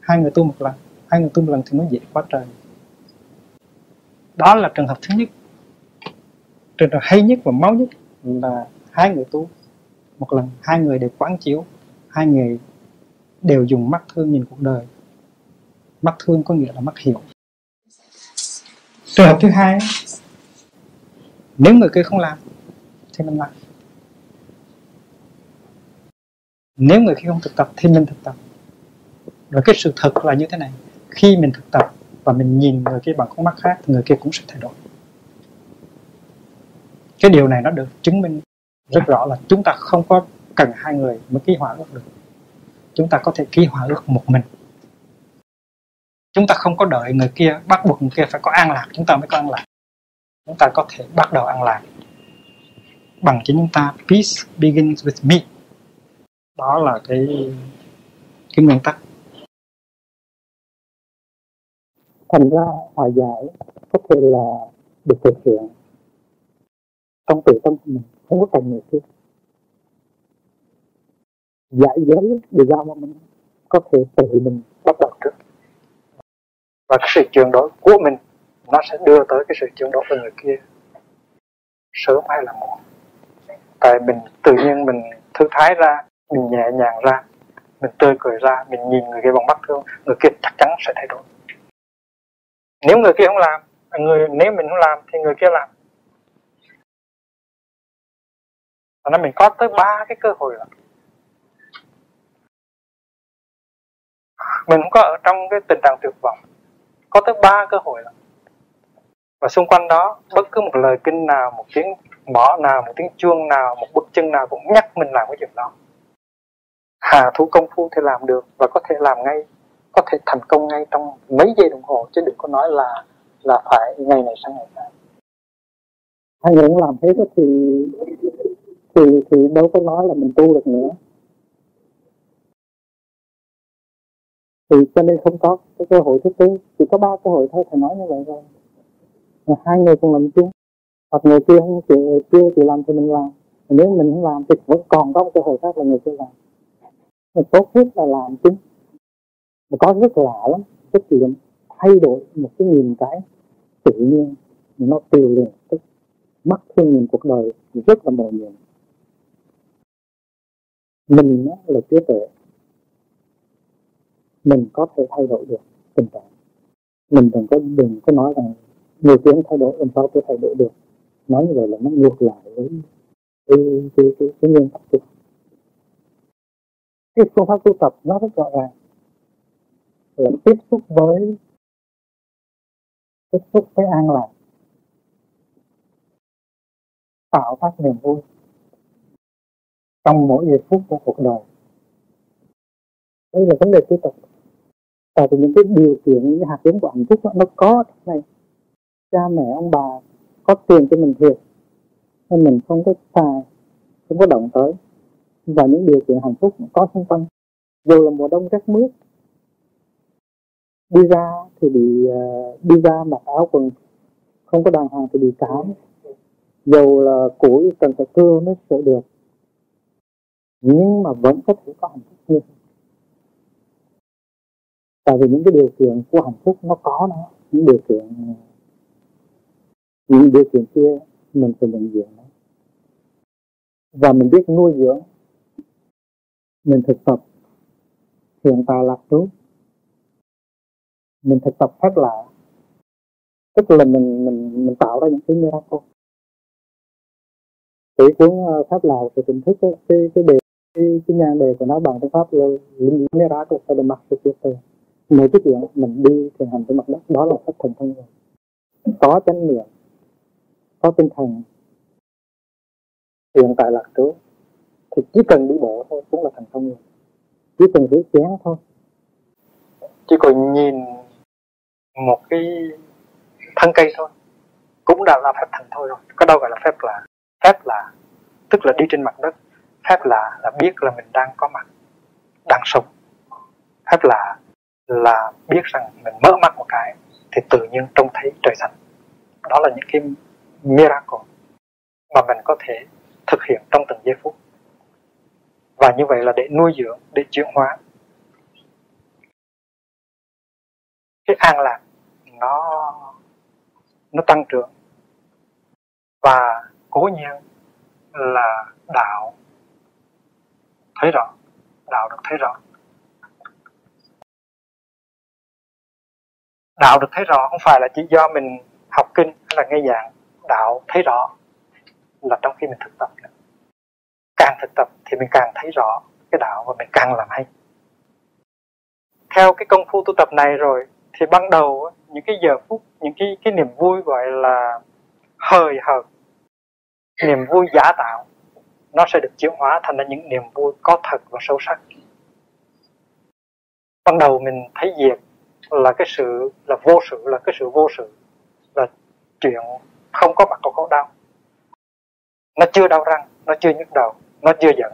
hai người tu một lần hai người tu một lần thì mới dễ quá trời. Đó là trường hợp thứ nhất. Trường hợp hay nhất và máu nhất là hai người tu một lần hai người đều quán chiếu hai người đều dùng mắt thương nhìn cuộc đời. Mắt thương có nghĩa là mắt hiểu. Trường hợp thứ hai, nếu người kia không làm, thì mình làm. Nếu người kia không thực tập, thì mình thực tập. Và cái sự thật là như thế này. Khi mình thực tập và mình nhìn người kia bằng con mắt khác thì người kia cũng sẽ thay đổi. Cái điều này nó được chứng minh rất rõ là chúng ta không có cần hai người mới ký hòa ước được chúng ta có thể ký hòa ước một mình. Chúng ta không có đợi người kia bắt buộc người kia phải có an lạc, chúng ta mới có an lạc. Chúng ta có thể bắt đầu an lạc. Bằng chính chúng ta, peace begins with me. Đó là cái cái nguyên tắc.
Thành ra hòa giải có thể là được thực hiện. Trong tự tâm của mình, không có cần người kia giải giới để giao mà mình, có thể tự mình bắt đầu trước.
Và cái sự chuyển đổi của mình, nó sẽ đưa tới cái sự chuyển đổi của người kia. Sớm hay là muộn. Tại mình tự nhiên mình thư thái ra, mình nhẹ nhàng ra, mình tươi cười ra, mình nhìn người kia bằng mắt thương, người kia chắc chắn sẽ thay đổi. Nếu người kia không làm, người, nếu mình không làm thì người kia làm. Và nên mình có tới ba cái cơ hội là mình cũng có ở trong cái tình trạng tuyệt vọng. Có tới ba cơ hội lắm và xung quanh đó, bất cứ một lời kinh nào, một tiếng mỏ nào, một tiếng chuông nào, một bước chân nào cũng nhắc mình làm cái chuyện đó. Hà thủ công phu thì làm được và có thể làm ngay, có thể thành công ngay trong mấy giây đồng hồ, chứ đừng có nói là là phải ngày này sang ngày khác.
Hay người làm thế thì thì thì đâu có nói là mình tu được nữa. Thì cho nên không có cái cơ hội thứ tư. Chỉ có ba cơ hội thôi thầy nói như vậy rồi. Hai người cùng làm chung. Hoặc người kia không chịu kia chịu làm thì mình làm. Nếu mình không làm thì vẫn còn có một cơ hội khác là người kia làm. Mình tốt nhất là làm chứ mà có rất lạ lắm. Cái chuyện thay đổi một cái nhìn cái tự nhiên nó tiêu liền tức mắt thương nhìn cuộc đời rất là mờ nhiệm mình là trí tuệ mình có thể thay đổi được tình trạng. Mình đừng có đừng có nói rằng nhiều tiếng thay đổi làm sao tôi thay đổi được. Nói như vậy là nó ngược lại với cái cái cái, cái nguyên tắc tu cái phương pháp tu tập nó rất rõ ràng. Là tiếp xúc với tiếp xúc với an lạc. Tạo phát niềm vui trong mỗi giây phút của cuộc đời. Đây là vấn đề tu tập tại vì những cái điều kiện những cái hạt giống của hạnh phúc đó, nó có này cha mẹ ông bà có tiền cho mình thiệt nên mình không có xài không có động tới. Và những điều kiện hạnh phúc có xung quanh. Dù là mùa đông rất mướt đi ra thì bị uh, đi ra mặc áo quần không có đàng hoàng thì bị cảm dù là củi cần phải cưa mới sửa được nhưng mà vẫn có thể có hạnh phúc như tại vì những cái điều kiện của hạnh phúc nó có nó những điều kiện những điều kiện kia mình phải nhận diện nó và mình biết nuôi dưỡng mình thực tập hiện tại lạc trú mình thực tập phép lạ tức là mình mình mình tạo ra những cái miracle. Cái cuốn ờ, pháp lào về tỉnh thức cái cái đề cái, cái nhan đề của nó bằng tiếng pháp là miracle for the master mỗi cái chuyện mình đi thiền hành trên mặt đất, đó là phép thần thông rồi. Có chánh niệm, có tinh thần. Hiện tại lạc trước thì chỉ cần đi bộ thôi, cũng là thành công rồi. Chỉ cần rửa chén thôi.
Chỉ cần nhìn một cái thân cây thôi, cũng đã là phép thành thôi rồi. Có đâu gọi là phép là phép là, tức là đi trên mặt đất. Phép là là biết là mình đang có mặt, đang sống. Phép là là biết rằng mình mở mắt một cái thì tự nhiên trông thấy trời xanh. Đó là những cái miracle mà mình có thể thực hiện trong từng giây phút. Và như vậy là để nuôi dưỡng, để chuyển hóa, cái an lạc nó nó tăng trưởng. Và cố nhiên là đạo thấy rõ, đạo được thấy rõ. Đạo được thấy rõ, không phải là chỉ do mình học kinh hay là nghe giảng. Đạo thấy rõ là trong khi mình thực tập nữa. càng thực tập thì mình càng thấy rõ cái đạo và mình càng làm hay. Theo cái công phu tu tập này rồi, thì ban đầu những cái giờ phút, những cái cái niềm vui gọi là hời hợt, niềm vui giả tạo, nó sẽ được chuyển hóa thành ra những niềm vui có thật và sâu sắc. Ban đầu mình thấy diệt là cái sự, là vô sự, là cái sự vô sự, là chuyện không có mặt có khổ đau. Nó chưa đau răng, nó chưa nhức đầu, nó chưa giận.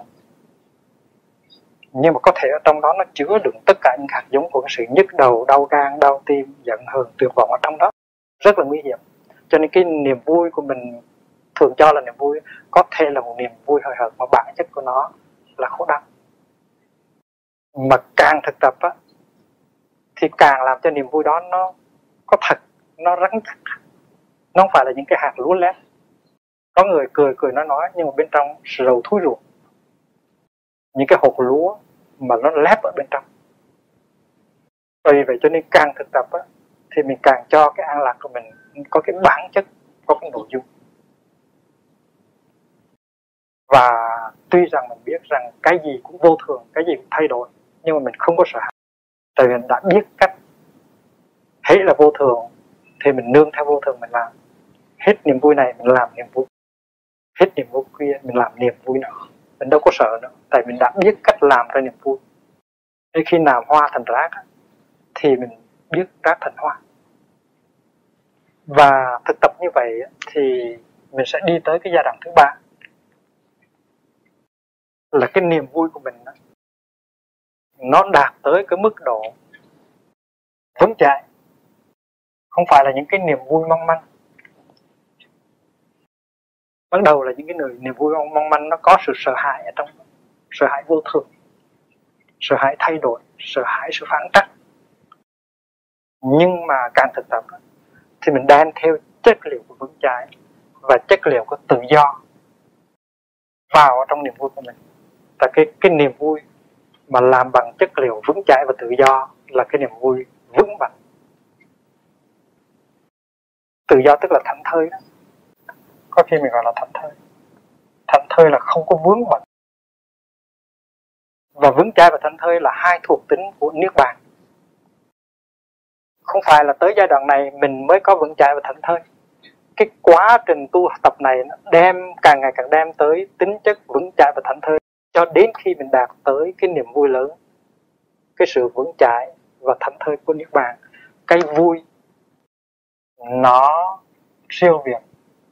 Nhưng mà có thể ở trong đó nó chứa đựng tất cả những hạt giống của cái sự nhức đầu, đau gan, đau tim, giận hờn, tuyệt vọng ở trong đó. Rất là nguy hiểm. Cho nên cái niềm vui của mình, thường cho là niềm vui, có thể là một niềm vui hời hợt, mà bản chất của nó là khổ đau. Mà càng thực tập á thì càng làm cho niềm vui đó nó có thật nó rắn chắc. Nó không phải là những cái hạt lúa lét có người cười cười nói nói nhưng mà bên trong rầu thúi ruột. Những cái hột lúa mà nó lép ở bên trong. Vì vậy cho nên càng thực tập á, thì mình càng cho cái an lạc của mình có cái bản chất có cái nội dung. Và tuy rằng mình biết rằng cái gì cũng vô thường cái gì cũng thay đổi nhưng mà mình không có sợ hãi tại vì mình đã biết cách thấy là vô thường, thì mình nương theo vô thường mình làm. Hết niềm vui này mình làm niềm vui, hết niềm vui kia mình làm niềm vui nữa mình đâu có sợ nữa, tại mình đã biết cách làm ra niềm vui. Nên khi nào hoa thành rác thì mình biết rác thành hoa. Và thực tập như vậy thì
mình sẽ đi tới cái giai đoạn thứ ba. Là cái niềm vui của mình đó nó đạt tới cái mức độ vững chãi. Không phải là những cái niềm vui mong manh. Bắt đầu là những cái người niềm vui mong manh nó có sự sợ hãi ở trong, sợ hãi vô thường, sợ hãi thay đổi, sợ hãi sự phản trắc. Nhưng mà càng thực tập thì mình đem theo chất liệu của vững chãi và chất liệu của tự do vào trong niềm vui của mình. Và cái cái niềm vui mà làm bằng chất liệu vững chãi và tự do là cái niềm vui vững vàng tự do tức là thảnh thơi đó. Có khi mình gọi là thảnh thơi. Thảnh thơi là không có vướng bận. Và vững chãi và thảnh thơi là hai thuộc tính của niết bàn. Không phải là tới giai đoạn này mình mới có vững chãi và thảnh thơi. Cái quá trình tu tập này nó đem, càng ngày càng đem tới tính chất vững chãi và thảnh thơi cho đến khi mình đạt tới cái niềm vui lớn, cái sự vững chãi và thảnh thơi của niết bàn, cái vui, nó siêu việt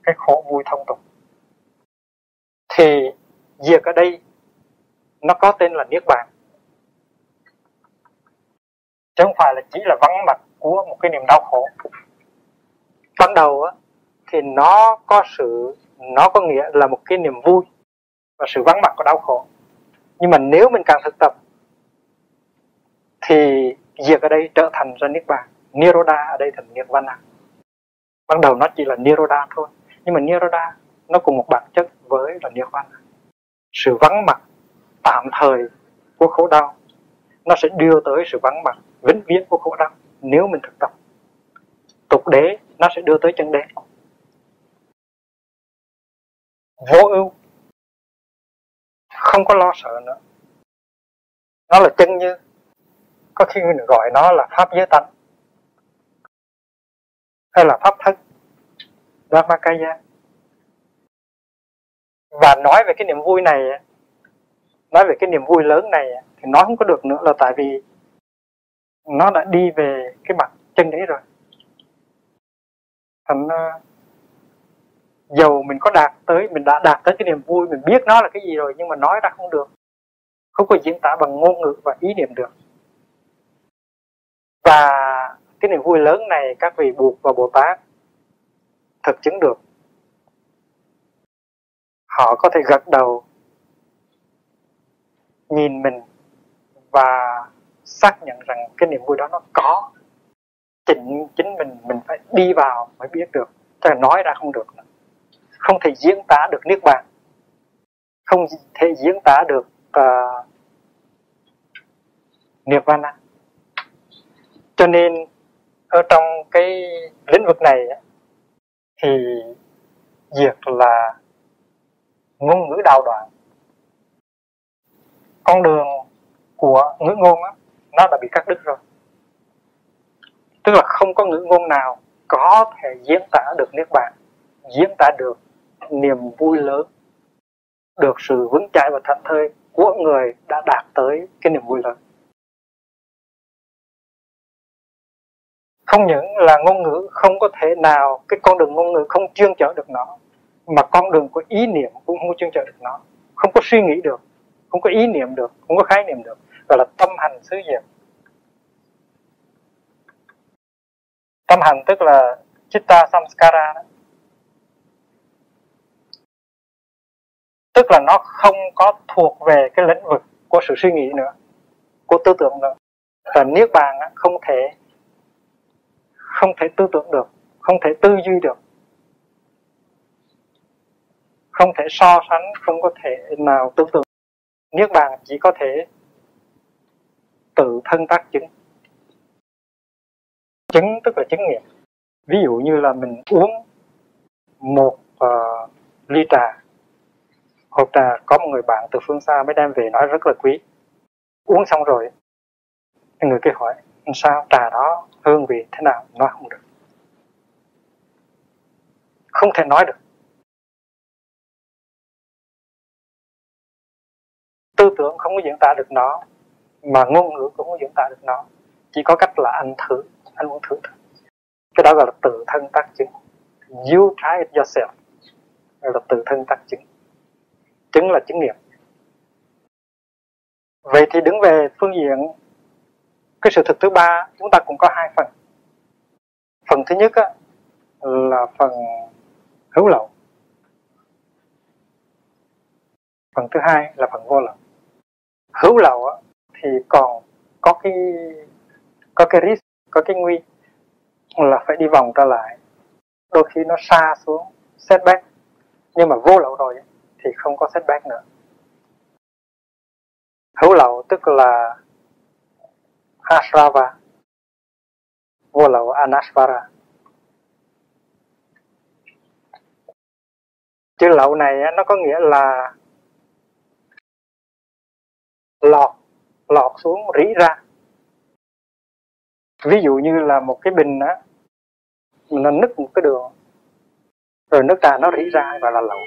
cái khổ vui thông tục. Thì việc ở đây, nó có tên là niết bàn. Chứ không phải là chỉ là vắng mặt của một cái niềm đau khổ. Ban đầu á, thì nó có sự, nó có nghĩa là một cái niềm vui và sự vắng mặt của đau khổ. Nhưng mà nếu mình càng thực tập, thì diệt ở đây trở thành ra niết bàn. Niroda ở đây thành nirvana ban đầu nó chỉ là niroda thôi, nhưng mà niroda nó cùng một bản chất với là nirvana sự vắng mặt tạm thời của khổ đau, nó sẽ đưa tới sự vắng mặt vĩnh viễn của khổ đau nếu mình thực tập. Tục đế nó sẽ đưa tới chân đế. Vô ưu không có lo sợ nữa. Nó là chân như, có khi mình gọi nó là pháp giới tánh, hay là pháp thân dharmakaya và nói về cái niềm vui này, nói về cái niềm vui lớn này, thì nói không có được nữa là tại vì nó đã đi về cái mặt chân đấy rồi. Thành à, dầu mình có đạt tới, mình đã đạt tới cái niềm vui, mình biết nó là cái gì rồi nhưng mà nói ra không được. Không có diễn tả bằng ngôn ngữ và ý niệm được. Và cái niềm vui lớn này các vị buộc và bồ tát thực chứng được. Họ có thể gật đầu, nhìn mình và xác nhận rằng cái niềm vui đó nó có. Chính chính mình mình phải đi vào mới biết được. Chứ nói ra không được nữa không thể diễn tả được niết bàn. Không thể diễn tả được uh, nirvana. Cho nên ở trong cái lĩnh vực này thì việc là ngôn ngữ đào đoạn con đường của ngữ ngôn đó, nó đã bị cắt đứt rồi. Tức là không có ngữ ngôn nào có thể diễn tả được niết bàn diễn tả được niềm vui lớn được sự vững chãi và thảnh thơi của người đã đạt tới cái niềm vui lớn. Không những là ngôn ngữ không có thể nào, cái con đường ngôn ngữ không chuyên chở được nó, mà con đường của ý niệm cũng không chuyên chở được nó. Không có suy nghĩ được, không có ý niệm được, không có khái niệm được, gọi là tâm hành xứ diệt. Tâm hành tức là chitta samskara đó. Tức là nó không có thuộc về cái lĩnh vực của sự suy nghĩ nữa của tư tưởng nữa. Và niết bàn không thể không thể tư tưởng được không thể tư duy được. Không thể so sánh không có thể nào tưởng. Tượng niết bàn chỉ có thể tự thân tác chứng. Chứng tức là chứng nghiệm. Ví dụ như là mình uống một uh, ly trà hộp trà có một người bạn từ phương xa mới đem về nói rất là quý. Uống xong rồi, người kia hỏi, sao trà đó hương vị thế nào? Nói không được. Không thể nói được. Tư tưởng không có diễn tả được nó, mà ngôn ngữ cũng không có diễn tả được nó. Chỉ có cách là anh thử, anh muốn thử thôi. Cái đó gọi là tự thân tác chứng. You try it yourself.
Là tự thân tác chứng chứng là chứng nghiệp vậy thì đứng về phương diện cái sự thực thứ ba chúng ta cũng có hai phần. Phần thứ nhất á, là phần hữu lậu. Phần thứ hai là phần vô lậu. Hữu lậu á, thì còn có cái có cái risk có cái nguy là phải đi vòng trở lại. Đôi khi nó xa xuống setback. Nhưng mà vô lậu rồi thì không có setback nữa. Hữu lậu tức là asrava, vô lậu anasvara. Chữ lậu này nó có nghĩa là lọt lọt xuống, rỉ ra. Ví dụ như là một cái bình á, nó nứt một cái đường, rồi nước trà nó rỉ ra và là lậu.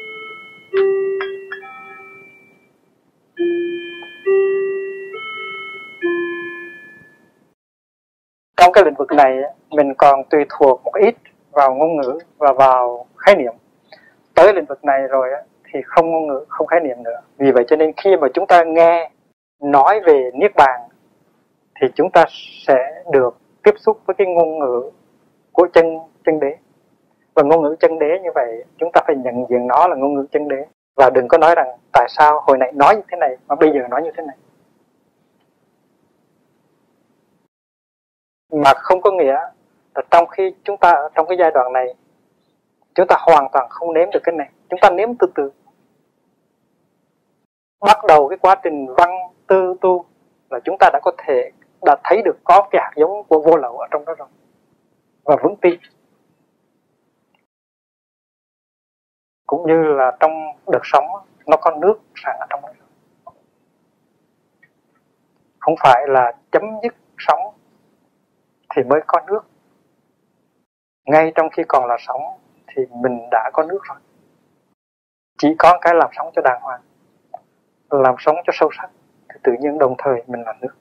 Trong cái lĩnh vực này mình còn tùy thuộc một ít vào ngôn ngữ và vào khái niệm. Tới lĩnh vực này rồi thì không ngôn ngữ, không khái niệm nữa. Vì vậy cho nên khi mà chúng ta nghe, nói về niết bàn, thì chúng ta sẽ được tiếp xúc với cái ngôn ngữ của chân chân đế. Và ngôn ngữ chân đế như vậy, chúng ta phải nhận diện nó là ngôn ngữ chân đế. Và đừng có nói rằng tại sao hồi nãy nói như thế này, mà bây giờ nói như thế này. Mà không có nghĩa là trong khi chúng ta, trong cái giai đoạn này, chúng ta hoàn toàn không nếm được cái này. Chúng ta nếm từ từ. Bắt đầu cái quá trình văn, tư, tu là chúng ta đã có thể, đã thấy được có cái hạt giống của vô lậu ở trong đó rồi. Và vững tin. Cũng như là trong đợt sống, nó có nước sẵn ở trong đó. Không phải là chấm dứt sống thì mới có nước. Ngay trong khi còn là sống thì mình đã có nước rồi. Chỉ có cái làm sống cho đàng hoàng, làm sống cho sâu sắc, thì tự nhiên đồng thời mình là nước.